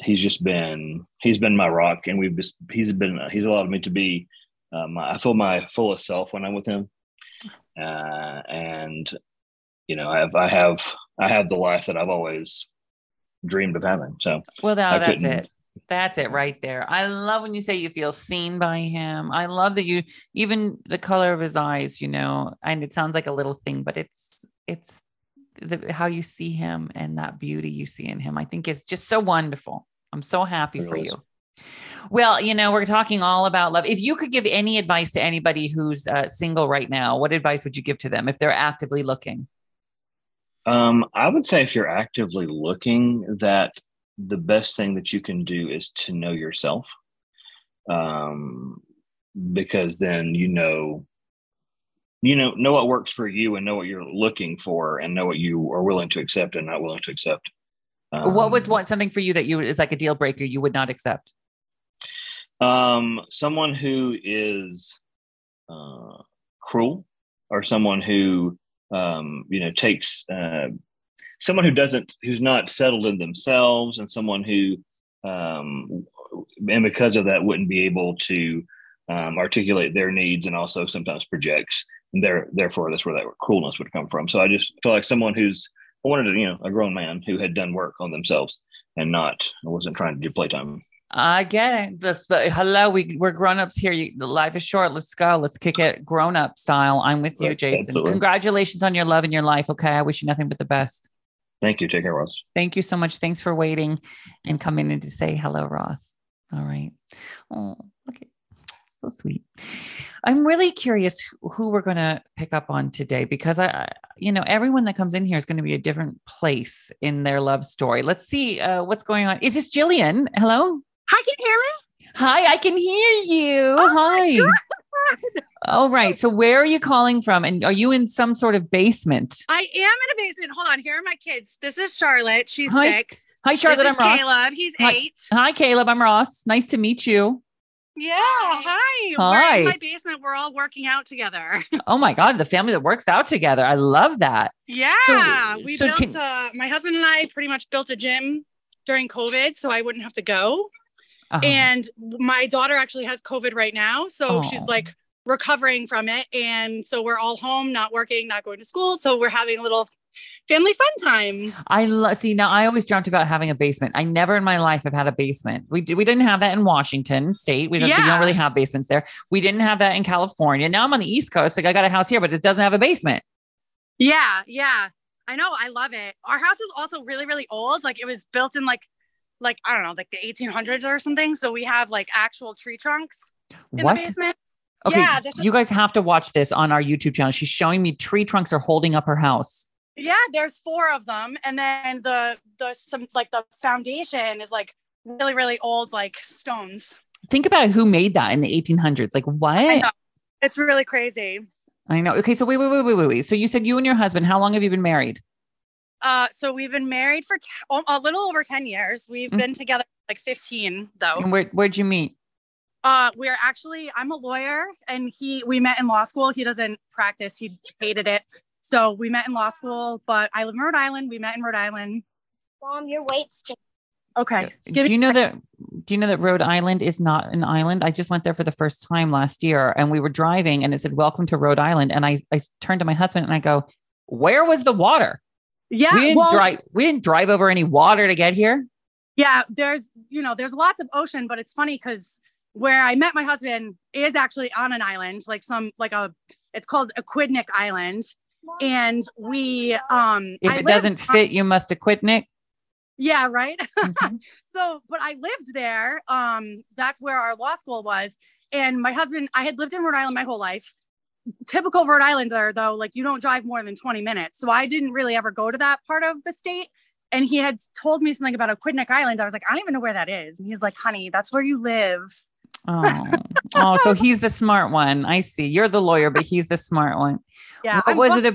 [SPEAKER 6] he's just been he's been my rock, and we've just he's been he's allowed me to be. Um, I feel my fullest self when I'm with him, uh, and you know I have I have I have the life that I've always dreamed of having. So
[SPEAKER 1] well, now that's it. That's it right there. I love when you say you feel seen by him. I love that you even the color of his eyes, you know, and it sounds like a little thing, but it's it's the, how you see him and that beauty you see in him. I think is just so wonderful. I'm so happy for you. Well, you know, we're talking all about love. If you could give any advice to anybody who's uh, single right now, what advice would you give to them if they're actively looking?
[SPEAKER 6] Um, I would say if you're actively looking, that the best thing that you can do is to know yourself um, because then you know you know know what works for you and know what you're looking for and know what you are willing to accept and not willing to accept.
[SPEAKER 1] Um, what was what something for you that you is like a deal breaker you would not accept?
[SPEAKER 6] Um someone who is uh cruel or someone who um you know takes uh someone who doesn't who's not settled in themselves and someone who um, and because of that wouldn't be able to um, articulate their needs and also sometimes projects and there therefore that's where that coolness would come from so i just feel like someone who's I wanted to, you know a grown man who had done work on themselves and not wasn't trying to do playtime
[SPEAKER 1] I get it. That's the hello. We we're grown ups here. You, the life is short. Let's go. Let's kick it grown up style. I'm with you, Jason. Absolutely. Congratulations on your love and your life. Okay, I wish you nothing but the best.
[SPEAKER 6] Thank you. Take care, Ross.
[SPEAKER 1] Thank you so much. Thanks for waiting and coming in to say hello, Ross. All right. Oh, look at so sweet. I'm really curious who we're going to pick up on today because I, you know, everyone that comes in here is going to be a different place in their love story. Let's see uh, what's going on. Is this Jillian? Hello.
[SPEAKER 7] Hi, can you hear me?
[SPEAKER 1] Hi, I can hear you. Oh Hi. All right. So where are you calling from? And are you in some sort of basement?
[SPEAKER 7] I am in a basement. Hold on. Here are my kids. This is Charlotte. She's
[SPEAKER 1] Hi.
[SPEAKER 7] six.
[SPEAKER 1] Hi, Charlotte.
[SPEAKER 7] This
[SPEAKER 1] I'm Ross.
[SPEAKER 7] Caleb. He's
[SPEAKER 1] Hi.
[SPEAKER 7] eight.
[SPEAKER 1] Hi, Caleb. I'm Ross. Nice to meet you.
[SPEAKER 7] Yeah. Hi.
[SPEAKER 1] Hi.
[SPEAKER 7] We're in my basement. We're all working out together.
[SPEAKER 1] Oh my God. The family that works out together. I love that.
[SPEAKER 7] Yeah.
[SPEAKER 1] So-
[SPEAKER 7] we
[SPEAKER 1] so
[SPEAKER 7] built,
[SPEAKER 1] can-
[SPEAKER 7] uh, my husband and I pretty much built a gym during COVID so I wouldn't have to go.
[SPEAKER 1] Uh-huh.
[SPEAKER 7] And my daughter actually has COVID right now. So she's
[SPEAKER 1] Oh.
[SPEAKER 7] like recovering from it. And so we're all home, not working, not going to school. So we're having a little family fun time.
[SPEAKER 1] I love, see, now I always dreamt about having a basement. I never in my life have had a basement. We, we didn't have that in Washington state. We don't, we don't really have basements there. We didn't have that in California. Now I'm on the East Coast. Like I got a house here, but it doesn't have a basement.
[SPEAKER 7] Yeah, yeah. I know. I love it. Our house is also really, really old. Like it was built in like like I don't know, like the 1800s or something. So we have like actual tree trunks in
[SPEAKER 1] What?
[SPEAKER 7] the basement.
[SPEAKER 1] Okay.
[SPEAKER 7] Yeah,
[SPEAKER 1] you guys have to watch this on our YouTube channel. She's showing me tree trunks are holding up her house.
[SPEAKER 7] Yeah, there's four of them, and then the the some like the foundation is like really, really old, like stones.
[SPEAKER 1] Think about who made that in the 1800s. Like what?
[SPEAKER 7] It's really crazy.
[SPEAKER 1] I know. Okay. So wait, wait, wait, wait, wait, wait. So you said you and your husband, how long have you been married?
[SPEAKER 7] Uh, so we've been married for t- a little over 10 years. We've
[SPEAKER 1] Mm.
[SPEAKER 7] been together like 15 though.
[SPEAKER 1] And where, where'd you meet?
[SPEAKER 7] Uh, we're actually, I'm a lawyer and he, we met in law school. He doesn't practice. He hated it. So we met in law school, but I live in Rhode Island. We met in Rhode Island.
[SPEAKER 8] Mom, your weight's still.
[SPEAKER 7] Okay.
[SPEAKER 1] Do you know that? Do you know that Rhode Island is not an island? I just went there for the first time last year, and we were driving, and it said "Welcome to Rhode Island." And I, I turned to my husband and I go, "Where was the water?
[SPEAKER 7] Yeah.
[SPEAKER 1] we didn't
[SPEAKER 7] well,
[SPEAKER 1] drive. We didn't drive over any water to get here."
[SPEAKER 7] Yeah, there's you know there's lots of ocean, but it's funny because where I met my husband is actually on an island, like some like a it's called Aquidneck Island, and we um.
[SPEAKER 1] If
[SPEAKER 7] I
[SPEAKER 1] it doesn't
[SPEAKER 7] on-
[SPEAKER 1] fit, you must acquit Nick.
[SPEAKER 7] Yeah, right.
[SPEAKER 1] Mm-hmm.
[SPEAKER 7] so, but I lived there. Um, that's where our law school was. And my husband, I had lived in Rhode Island my whole life. Typical Rhode Islander, though, like you don't drive more than 20 minutes. So I didn't really ever go to that part of the state. And he had told me something about Aquidneck Island. I was like, I don't even know where that is. And he's like, honey, that's where you live.
[SPEAKER 1] Oh, oh, so he's the smart one. I see. You're the lawyer, but he's the smart one.
[SPEAKER 7] Yeah.
[SPEAKER 1] What
[SPEAKER 7] I'm
[SPEAKER 1] was
[SPEAKER 7] booked-
[SPEAKER 1] it?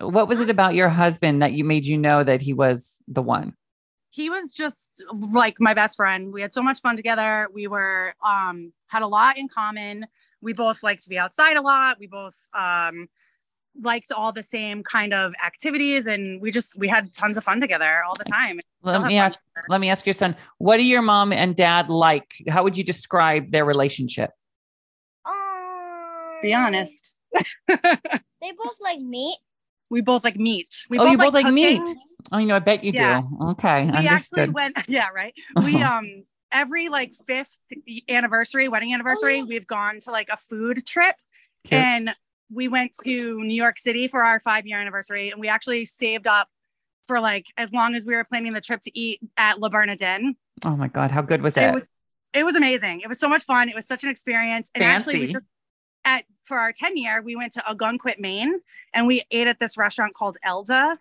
[SPEAKER 1] ab- What was it about your husband that you made you know that he was the one?
[SPEAKER 7] he was just like my best friend. We had so much fun together. We were um had a lot in common. We both liked to be outside a lot. We both um liked all the same kind of activities and we just we had tons of fun together all the time.
[SPEAKER 1] Let me
[SPEAKER 7] fun
[SPEAKER 1] ask. Let me ask your son. What do your mom and dad like? How would you describe their relationship?
[SPEAKER 7] Be honest.
[SPEAKER 8] They both like meat.
[SPEAKER 7] We both like meat. We
[SPEAKER 1] oh, you both like meat. Oh, you know, I bet you
[SPEAKER 7] Yeah.
[SPEAKER 1] do. Okay,
[SPEAKER 7] we actually went yeah right we um every like fifth anniversary wedding anniversary we've gone to like a food trip
[SPEAKER 1] Cute.
[SPEAKER 7] and we went to new york city for our five year anniversary and we actually saved up for like as long as we were planning the trip to eat at la bernardin.
[SPEAKER 1] Oh my God, how good was it?
[SPEAKER 7] it? was it was amazing. It was so much fun. It was such an experience. And actually
[SPEAKER 1] Fancy.
[SPEAKER 7] just, at for our 10 year we went to Ogunquit, Maine and we ate at this restaurant called Elda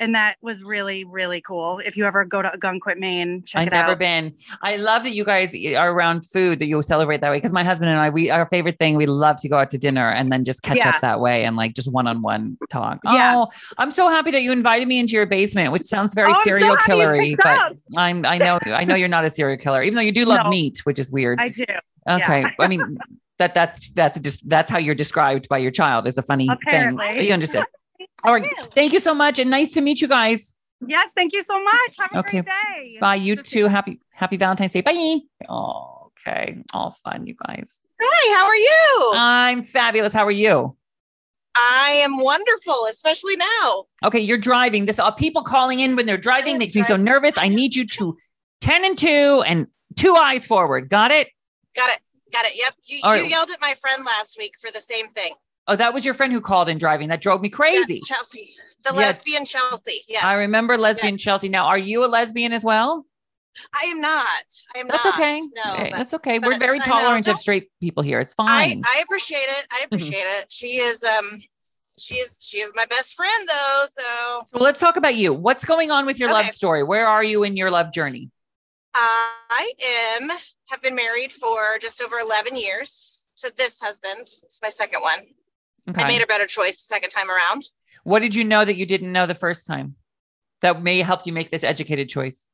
[SPEAKER 7] and that was really really cool if you ever go to Ogunquit, Maine check out.
[SPEAKER 1] I've
[SPEAKER 7] it
[SPEAKER 1] never
[SPEAKER 7] out
[SPEAKER 1] been. I love that you guys are around food that you celebrate that way. Because my husband and I, we our favorite thing, we love to go out to dinner and then just catch
[SPEAKER 7] Yeah.
[SPEAKER 1] up that way and like just one on one talk.
[SPEAKER 7] Yeah.
[SPEAKER 1] Oh, I'm so happy that you invited me into your basement, which sounds very
[SPEAKER 7] Oh, so
[SPEAKER 1] serial
[SPEAKER 7] you
[SPEAKER 1] killery, but
[SPEAKER 7] up.
[SPEAKER 1] I'm I know I know you're not a serial killer, even though you do love
[SPEAKER 7] No.
[SPEAKER 1] meat, which is weird.
[SPEAKER 7] I do
[SPEAKER 1] Okay.
[SPEAKER 7] Yeah.
[SPEAKER 1] I mean, that that's that's just that's how you're described by your child is a funny
[SPEAKER 7] Apparently.
[SPEAKER 1] thing. You understand. All right. Thank you so much. And nice to meet you guys.
[SPEAKER 7] yes thank you so much have a
[SPEAKER 1] Okay.
[SPEAKER 7] great day
[SPEAKER 1] Bye. You too. Happy happy Valentine's Day. Bye. Oh, okay. All fun, you guys.
[SPEAKER 9] Hi, how are you?
[SPEAKER 1] I'm fabulous. How are you?
[SPEAKER 9] I am wonderful, especially now.
[SPEAKER 1] Okay, you're driving. This uh, people calling in when they're driving makes me so nervous. I need you to 10 and 2 and two eyes forward. Got it?
[SPEAKER 9] Got it. Got it. Yep. You, you
[SPEAKER 1] right.
[SPEAKER 9] yelled at my friend last week for the same thing.
[SPEAKER 1] Oh, that was your friend who called in driving. That drove me crazy.
[SPEAKER 9] Chelsea. The
[SPEAKER 1] Yeah.
[SPEAKER 9] lesbian Chelsea. Yes.
[SPEAKER 1] I remember lesbian Chelsea. Now, are you a lesbian as well?
[SPEAKER 9] I am not. I am
[SPEAKER 1] That's
[SPEAKER 9] not.
[SPEAKER 1] okay.
[SPEAKER 9] No.
[SPEAKER 1] Eh,
[SPEAKER 9] but
[SPEAKER 1] That's okay. We're very tolerant of straight people here. It's fine.
[SPEAKER 9] I appreciate it. I appreciate it. She is um she is she is my best friend though. So
[SPEAKER 1] Well, let's talk about you. What's going on with your love story? Where are you in your love journey?
[SPEAKER 9] I am have been married for just over 11 years to this husband. It's my second one.
[SPEAKER 1] Okay.
[SPEAKER 9] I made a better choice the second time around.
[SPEAKER 1] What did you know that you didn't know the first time that may help you make this educated choice?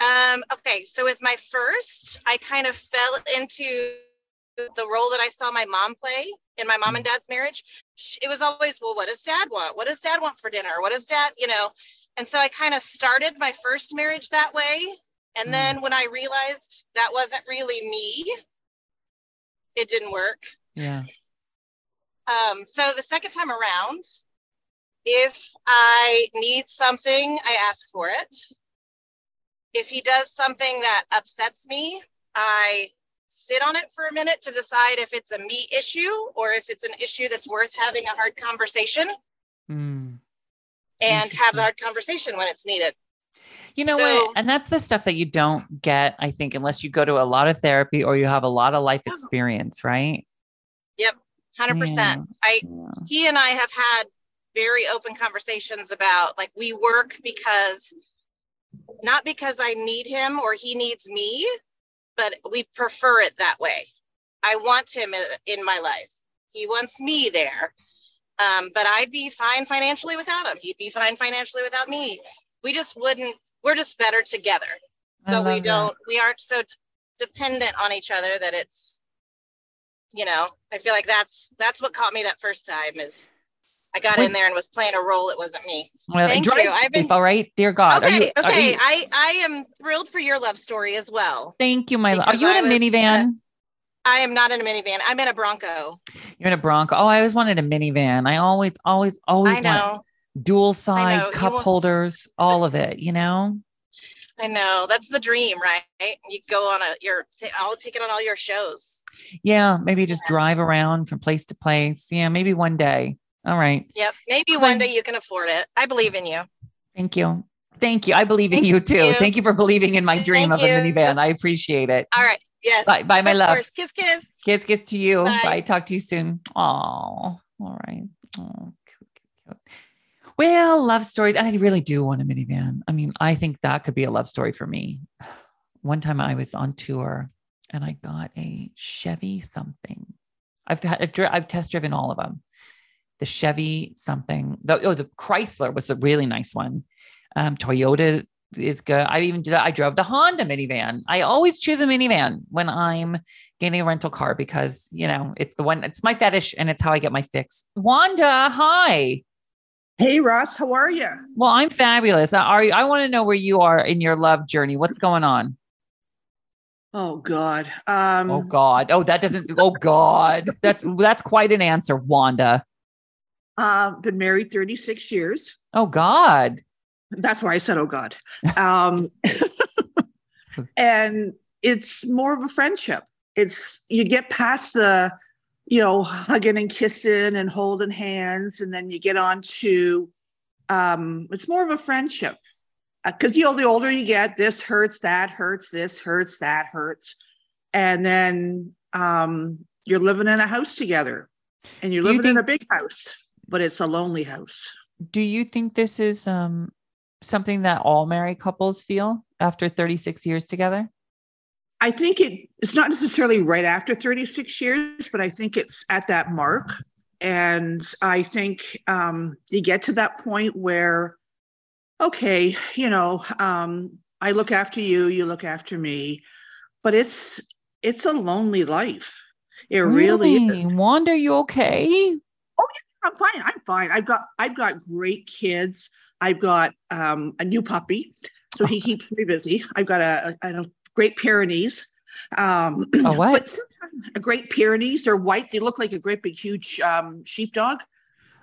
[SPEAKER 9] Um, okay, so with my first, I kind of fell into the role that I saw my mom play in my mom and dad's marriage. It was always, well, what does dad want? What does dad want for dinner? What does dad, you know? And so I kind of started my first marriage that way. And then when I realized that wasn't really me, it didn't work.
[SPEAKER 1] Yeah.
[SPEAKER 9] Um, so the second time around, if I need something, I ask for it. If he does something that upsets me, I sit on it for a minute to decide if it's a me issue or if it's an issue that's worth having a hard conversation
[SPEAKER 1] Hmm.
[SPEAKER 9] and have the hard conversation when it's needed.
[SPEAKER 1] You know
[SPEAKER 9] So-
[SPEAKER 1] what? And that's the stuff that you don't get, I think, unless you go to a lot of therapy or you have a lot of life experience, right?
[SPEAKER 9] Yep, 100%. I he and I have had very open conversations about like we work because not because I need him or he needs me, but we prefer it that way. I want him in my life. He wants me there. Um, but I'd be fine financially without him. He'd be fine financially without me. We just wouldn't, we're just better together.
[SPEAKER 1] I
[SPEAKER 9] But we don't, we aren't so d- dependent on each other that it's, you know, I feel like that's, that's what caught me that first time is I got
[SPEAKER 1] Wait.
[SPEAKER 9] in there and was playing a role. It wasn't me.
[SPEAKER 1] Well,
[SPEAKER 9] Thank
[SPEAKER 1] drive
[SPEAKER 9] you. I've been,
[SPEAKER 1] all right, dear God. Are
[SPEAKER 9] okay.
[SPEAKER 1] you- are
[SPEAKER 9] okay.
[SPEAKER 1] you-
[SPEAKER 9] I, I am thrilled for your love story as well.
[SPEAKER 1] thank you, my love. Are you in
[SPEAKER 9] I
[SPEAKER 1] a
[SPEAKER 9] was, uh,
[SPEAKER 1] minivan?
[SPEAKER 9] I am not in a minivan. I'm in a Bronco.
[SPEAKER 1] You're in a Bronco. Oh, I always wanted a minivan. I always, always, always
[SPEAKER 9] I know.
[SPEAKER 1] want dual side
[SPEAKER 9] know.
[SPEAKER 1] Cup
[SPEAKER 9] want-
[SPEAKER 1] holders, all of it, you know?
[SPEAKER 9] I know that's the dream, right? You go on a your. T- I'll take it on all your shows.
[SPEAKER 1] Yeah, maybe just drive around from place to place. Yeah, maybe one day. All right.
[SPEAKER 9] Yep. Maybe one day you can afford it. I believe in you.
[SPEAKER 1] Thank you. Thank you. I believe in
[SPEAKER 9] Thank
[SPEAKER 1] you too.
[SPEAKER 9] you.
[SPEAKER 1] Thank you for believing in my dream
[SPEAKER 9] Thank
[SPEAKER 1] of a
[SPEAKER 9] you.
[SPEAKER 1] minivan. I appreciate it.
[SPEAKER 9] All right. Yes.
[SPEAKER 1] Bye, bye, my
[SPEAKER 9] Of
[SPEAKER 1] love.
[SPEAKER 9] course. Kiss, kiss.
[SPEAKER 1] Kiss, kiss to you.
[SPEAKER 9] Bye.
[SPEAKER 1] Bye. Talk to you soon. Oh, all right. Oh, cute, cute, cute. Well, love stories. And I really do want a minivan. I mean, I think that could be a love story for me. One time I was on tour and I got a Chevy something. I've had, I've, I've test driven all of them. The Chevy something. The, oh, the Chrysler was the really nice one. Um, Toyota is good. I even did. I drove the Honda minivan. I always choose a minivan when I'm getting a rental car because you know it's the one. It's my fetish, and it's how I get my fix. Wanda, hi.
[SPEAKER 10] Hey Ross, how are you?
[SPEAKER 1] Well, I'm fabulous. Are you? I want to know where you are in your love journey. What's going on?
[SPEAKER 10] Oh God. Um
[SPEAKER 1] Oh God. Oh, that doesn't. Oh God. That's that's quite an answer, Wanda.
[SPEAKER 10] uh been married 36 years.
[SPEAKER 1] Oh God.
[SPEAKER 10] That's why I said oh God. Um and it's more of a friendship. It's you get past the you know hugging and kissing and holding hands and then you get on to um it's more of a friendship because you know the older you get this hurts that hurts this hurts that hurts and then um you're living in a house together and you're
[SPEAKER 1] Do you
[SPEAKER 10] living in a big house but it's a lonely house
[SPEAKER 1] Do you think this is um something that all married couples feel after 36 years together?
[SPEAKER 10] I think it it's not necessarily right after 36 years, but I think it's at that mark. And I think um, you get to that point where, okay, you know, um, I look after you, you look after me, but it's it's a lonely life. It really, is.
[SPEAKER 1] Wanda, are you okay?
[SPEAKER 10] Oh, yeah, I'm fine. I'm fine. I've got I've got great kids. I've got um, a new puppy, so he keeps me busy. I've got a, a, a Great Pyrenees. Um,
[SPEAKER 1] A what?
[SPEAKER 10] a Great Pyrenees. They're white. They look like a great big huge um, sheepdog.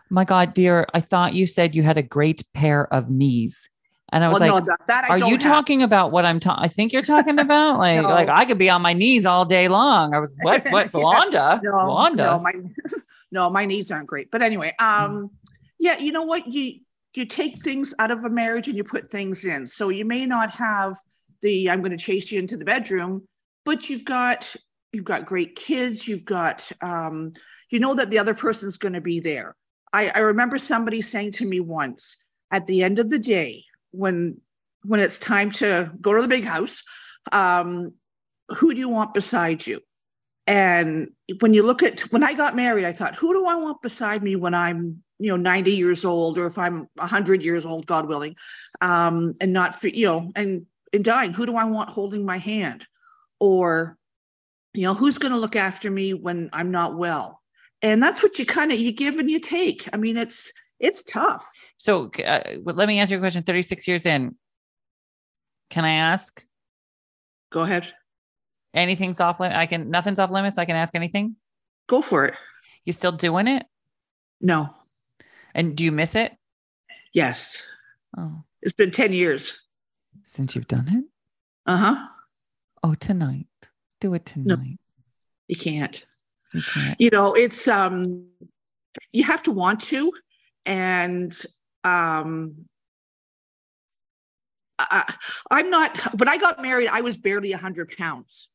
[SPEAKER 1] My God, dear, I thought you said you had a great pair of knees. And I was
[SPEAKER 10] Well, no,
[SPEAKER 1] like,
[SPEAKER 10] that- that I
[SPEAKER 1] are you
[SPEAKER 10] have.
[SPEAKER 1] talking about what I'm talking? I think you're talking about like,
[SPEAKER 10] No.
[SPEAKER 1] like I could be on my knees all day long. I was what, what, Wanda,
[SPEAKER 10] No,
[SPEAKER 1] Wanda.
[SPEAKER 10] no, my no, my knees aren't great. But anyway, um, yeah, you know what? You you take things out of a marriage and you put things in. So you may not have the I'm going to chase you into the bedroom, but you've got you've got great kids. You've got um, you know that the other person's going to be there. I, I remember somebody saying to me once, at the end of the day, when when it's time to go to the big house, um, who do you want beside you? And when you look at when I got married, I thought, who do I want beside me when I'm, you know, 90 years old or if I'm 100 years old, God willing, um, and not, you know, and, and dying, who do I want holding my hand? Or, you know, who's going to look after me when I'm not well? And that's what you kind of, you give and you take. I mean, it's, it's tough.
[SPEAKER 1] So uh, let me answer your question. 36 years in, can I ask
[SPEAKER 10] Go ahead.
[SPEAKER 1] anything's off limit? I can, nothing's off limits. I can ask anything.
[SPEAKER 10] Go for it.
[SPEAKER 1] You still doing it?
[SPEAKER 10] No.
[SPEAKER 1] And do you miss it?
[SPEAKER 10] Yes.
[SPEAKER 1] Oh,
[SPEAKER 10] It's been 10 years.
[SPEAKER 1] since you've done it?
[SPEAKER 10] Uh huh.
[SPEAKER 1] Oh, tonight. Do it tonight.
[SPEAKER 10] no, You can't.
[SPEAKER 1] You
[SPEAKER 10] you know it's um you have to want to and um I, i'm not when i got married i was barely 100 pounds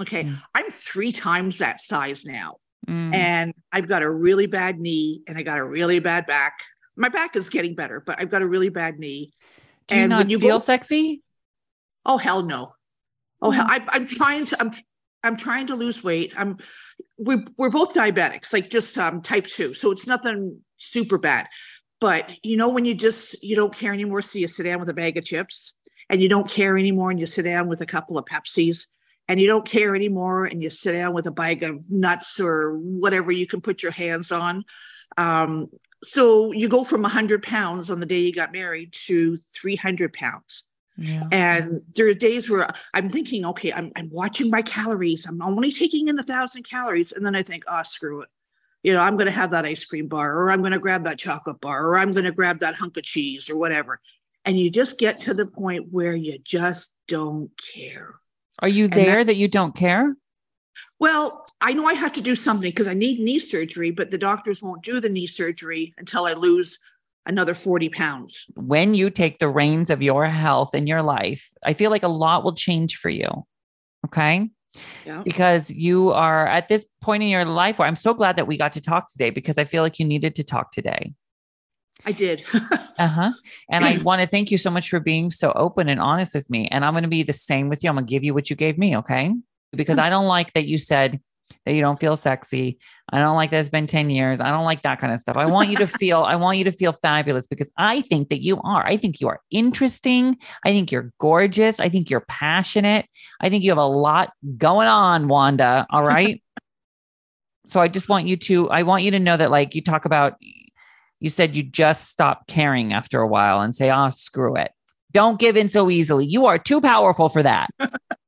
[SPEAKER 10] okay i'm three times that size now
[SPEAKER 1] Mm.
[SPEAKER 10] and i've got a really bad knee and i got a really bad back my back is getting better but i've got a really bad knee
[SPEAKER 1] Do you
[SPEAKER 10] and
[SPEAKER 1] not
[SPEAKER 10] when you
[SPEAKER 1] feel
[SPEAKER 10] go-
[SPEAKER 1] sexy?
[SPEAKER 10] Oh hell no. Oh hell,
[SPEAKER 1] Mm.
[SPEAKER 10] I, I'm trying to. I'm. I'm trying to lose weight. I'm. We're we're both diabetics, like just um type two, so it's nothing super bad. But you know when you just you don't care anymore, so you sit down with a bag of chips, and you don't care anymore, and you sit down with a couple of Pepsis, and you don't care anymore, and you sit down with a bag of nuts or whatever you can put your hands on. Um, so you go from 100 pounds on the day you got married to 300 pounds.
[SPEAKER 1] Yeah.
[SPEAKER 10] And there are days where I'm thinking, okay, I'm, I'm watching my calories. I'm only taking in a thousand calories. And then I think, oh, screw it. You know, I'm going to have that ice cream bar, or I'm going to grab that chocolate bar, or I'm going to grab that hunk of cheese, or whatever. and you just get to the point where you just don't care.
[SPEAKER 1] Are you there that, that you don't care?
[SPEAKER 10] Well, I know I have to do something because I need knee surgery, but the doctors won't do the knee surgery until I lose another 40 pounds.
[SPEAKER 1] When you take the reins of your health in your life, I feel like a lot will change for you. Okay. Yeah. Because you are at this point in your life where I'm so glad that we got to talk today because I feel like you needed to talk today.
[SPEAKER 10] I did.
[SPEAKER 1] uh huh. And I want to thank you so much for being so open and honest with me. And I'm going to be the same with you. I'm going to give you what you gave me. Okay. Because I don't like that you said, that you don't feel sexy. I don't like that it's been 10 years. I don't like that kind of stuff. I want you to feel, I want you to feel fabulous because I think that you are. I think you are interesting. I think you're gorgeous. I think you're passionate. I think you have a lot going on, Wanda. All right. so I just want you to, I want you to know that like you talk about, you said you just stop caring after a while and say, oh, screw it. Don't give in so easily. You are too powerful for that.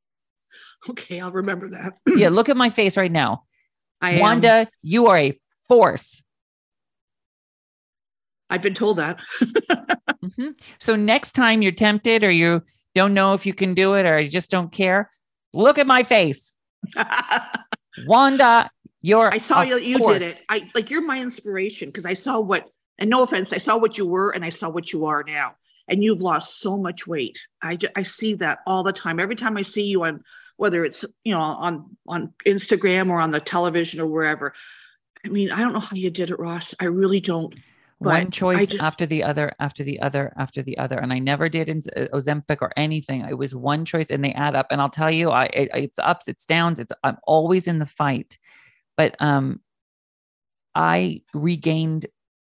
[SPEAKER 10] Okay, I'll remember that.
[SPEAKER 1] yeah, look at my face right now. I Wanda, am. you are a force.
[SPEAKER 10] I've been told that.
[SPEAKER 1] mm-hmm. So next time you're tempted or you don't know if you can do it or you just don't care, look at my face. Wanda, you're
[SPEAKER 10] I saw you you did it. I like you're my inspiration because I saw what and no offense, I saw what you were and I saw what you are now. And you've lost so much weight. I, I see that all the time. Every time I see you on whether it's you know on on Instagram or on the television or wherever. I mean, I don't know how you did it, Ross. I really don't.
[SPEAKER 1] One choice after the other, after the other, after the other, and I never did in uh, Ozempic or anything. It was one choice, and they add up. And I'll tell you, I it, it's ups, it's downs. It's I'm always in the fight, but um, I regained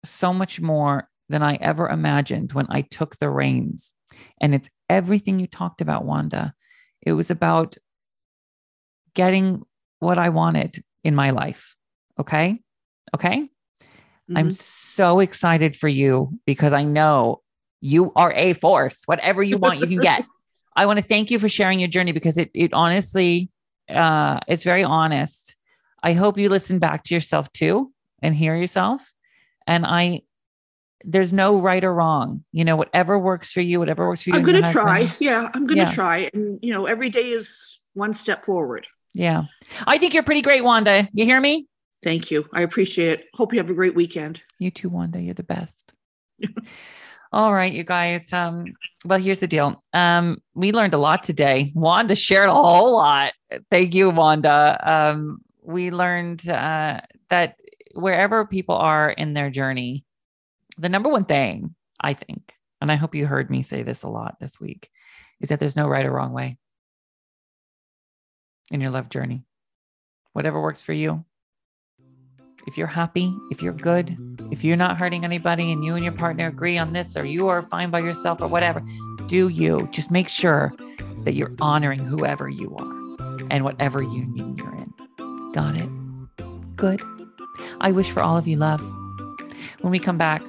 [SPEAKER 1] so much more than I ever imagined when I took the reins. And it's everything you talked about, Wanda. It was about getting what I wanted in my life. Okay. Okay. Mm-hmm. I'm so excited for you because I know you are a force. Whatever you want, you can get. I want to thank you for sharing your journey because it, it honestly, uh, it's very honest. I hope you listen back to yourself too and hear yourself. And I, there's no right or wrong. You know, whatever works for you, whatever works for you.
[SPEAKER 10] I'm going to try. Yeah, I'm going to yeah. try. And, you know, every day is one step forward.
[SPEAKER 1] Yeah. I think you're pretty great, Wanda. You hear me?
[SPEAKER 10] Thank you. I appreciate it. Hope you have a great weekend.
[SPEAKER 1] You too, Wanda. You're the best. All right, you guys. Um, well, here's the deal. Um, we learned a lot today. Wanda shared a whole lot. Thank you, Wanda. Um, we learned uh, that wherever people are in their journey, the number one thing I think, and I hope you heard me say this a lot this week, is that there's no right or wrong way in your love journey. Whatever works for you. If you're happy, if you're good, if you're not hurting anybody and you and your partner agree on this, or you are fine by yourself or whatever, do you. Just make sure that you're honoring whoever you are and whatever union you're in. Got it? Good. I wish for all of you love. When we come back,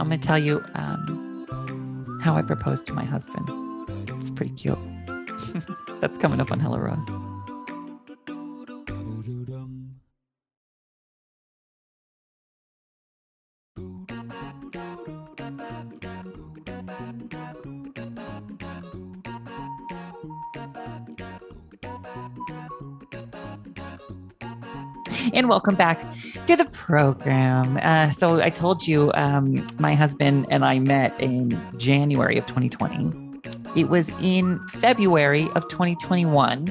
[SPEAKER 1] I'm going to tell you um, how I proposed to my husband. It's pretty cute. That's coming up on Hello Ross. And welcome back to the program. Uh, so, I told you um, my husband and I met in January of 2020. It was in February of 2021,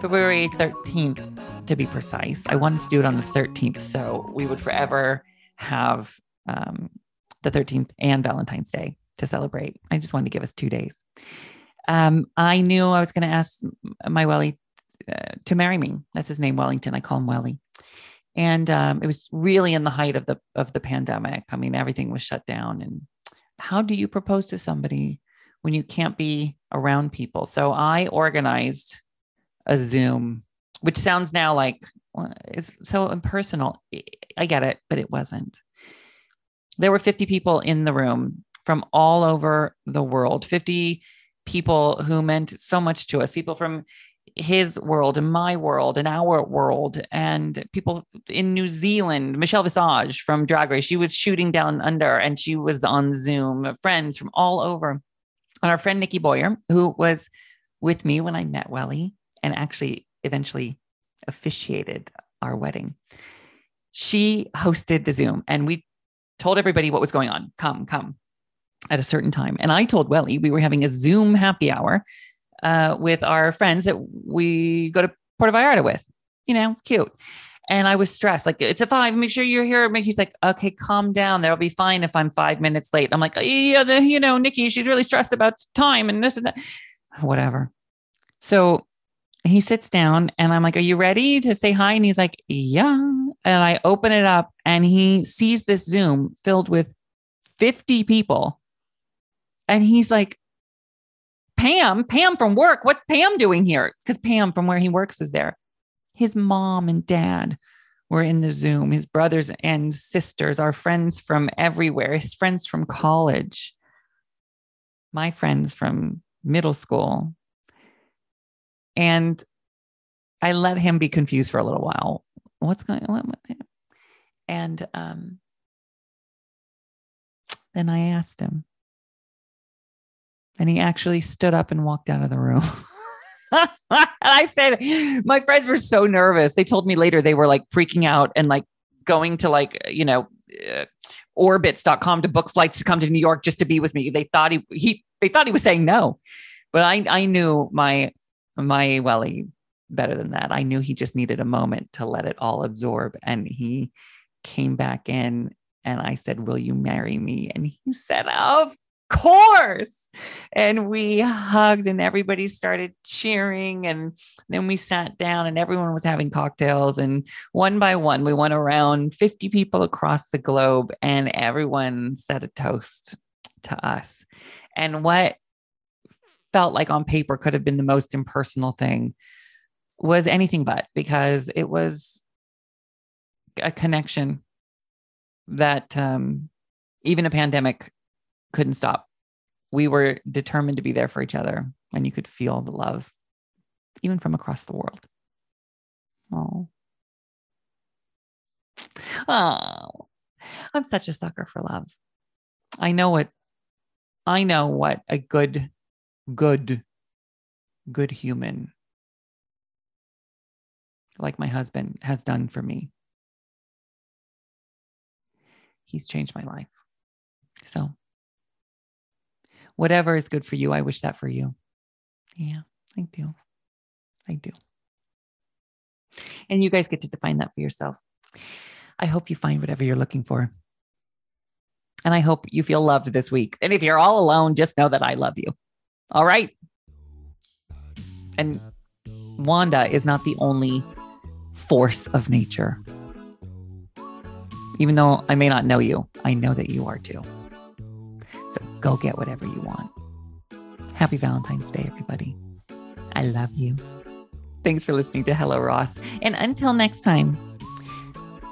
[SPEAKER 1] February 13th to be precise. I wanted to do it on the 13th, so we would forever have um, the 13th and Valentine's Day to celebrate. I just wanted to give us two days. Um, I knew I was going to ask my Welly uh, to marry me. That's his name, Wellington. I call him Welly. And um, it was really in the height of the of the pandemic. I mean, everything was shut down. And how do you propose to somebody when you can't be around people. So I organized a Zoom, which sounds now like well, it's so impersonal. I get it, but it wasn't. There were 50 people in the room from all over the world, 50 people who meant so much to us, people from his world and my world and our world and people in New Zealand, Michelle Visage from Drag Race, she was shooting down under and she was on Zoom, friends from all over. And our friend Nikki Boyer, who was with me when I met Welly and actually eventually officiated our wedding, she hosted the Zoom and we told everybody what was going on. Come, come at a certain time. And I told Welly we were having a Zoom happy hour uh, with our friends that we go to Puerto Vallarta with. You know, cute. And I was stressed. Like it's a five. Make sure you're here. He's like, okay, calm down. That'll be fine if I'm five minutes late. I'm like, yeah, the, you know, Nikki, she's really stressed about time and this and that. Whatever. So he sits down and I'm like, Are you ready to say hi? And he's like, Yeah. And I open it up and he sees this Zoom filled with 50 people. And he's like, Pam, Pam from work. What's Pam doing here? Because Pam from where he works was there. His mom and dad were in the Zoom, his brothers and sisters, our friends from everywhere, his friends from college, my friends from middle school. And I let him be confused for a little while. What's going on? And um, then I asked him, and he actually stood up and walked out of the room. And I said, my friends were so nervous. They told me later they were like freaking out and like going to like, you know, uh, orbitz.com to book flights to come to New York just to be with me. They thought he, he, they thought he was saying no, but I, I knew my, my Welly better than that. I knew he just needed a moment to let it all absorb. And he came back in and I said, Will you marry me? And he said, Of course. And we hugged and everybody started cheering. And then we sat down and everyone was having cocktails. And one by one, we went around 50 people across the globe and everyone said a toast to us. And what felt like on paper could have been the most impersonal thing was anything but because it was a connection that um, even a pandemic couldn't stop. We were determined to be there for each other, and you could feel the love, even from across the world. Oh. Oh, I'm such a sucker for love. I know what I know what a good, good, good human like my husband has done for me. He's changed my life. So whatever is good for you, I wish that for you. Yeah, I do. I do. And you guys get to define that for yourself. I hope you find whatever you're looking for. And I hope you feel loved this week. And if you're all alone, just know that I love you. All right. And Wanda is not the only force of nature. Even though I may not know you, I know that you are too. Go get whatever you want. Happy Valentine's Day, everybody. I love you. Thanks for listening to Hello Ross. And until next time,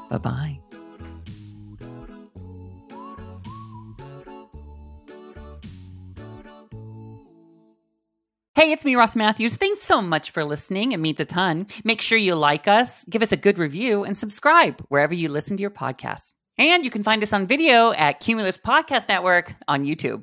[SPEAKER 1] bye bye. Hey, it's me, Ross Mathews. Thanks so much for listening. It means a ton. Make sure you like us, give us a good review, and subscribe wherever you listen to your podcasts. And you can find us on video at Cumulus Podcast Network on YouTube.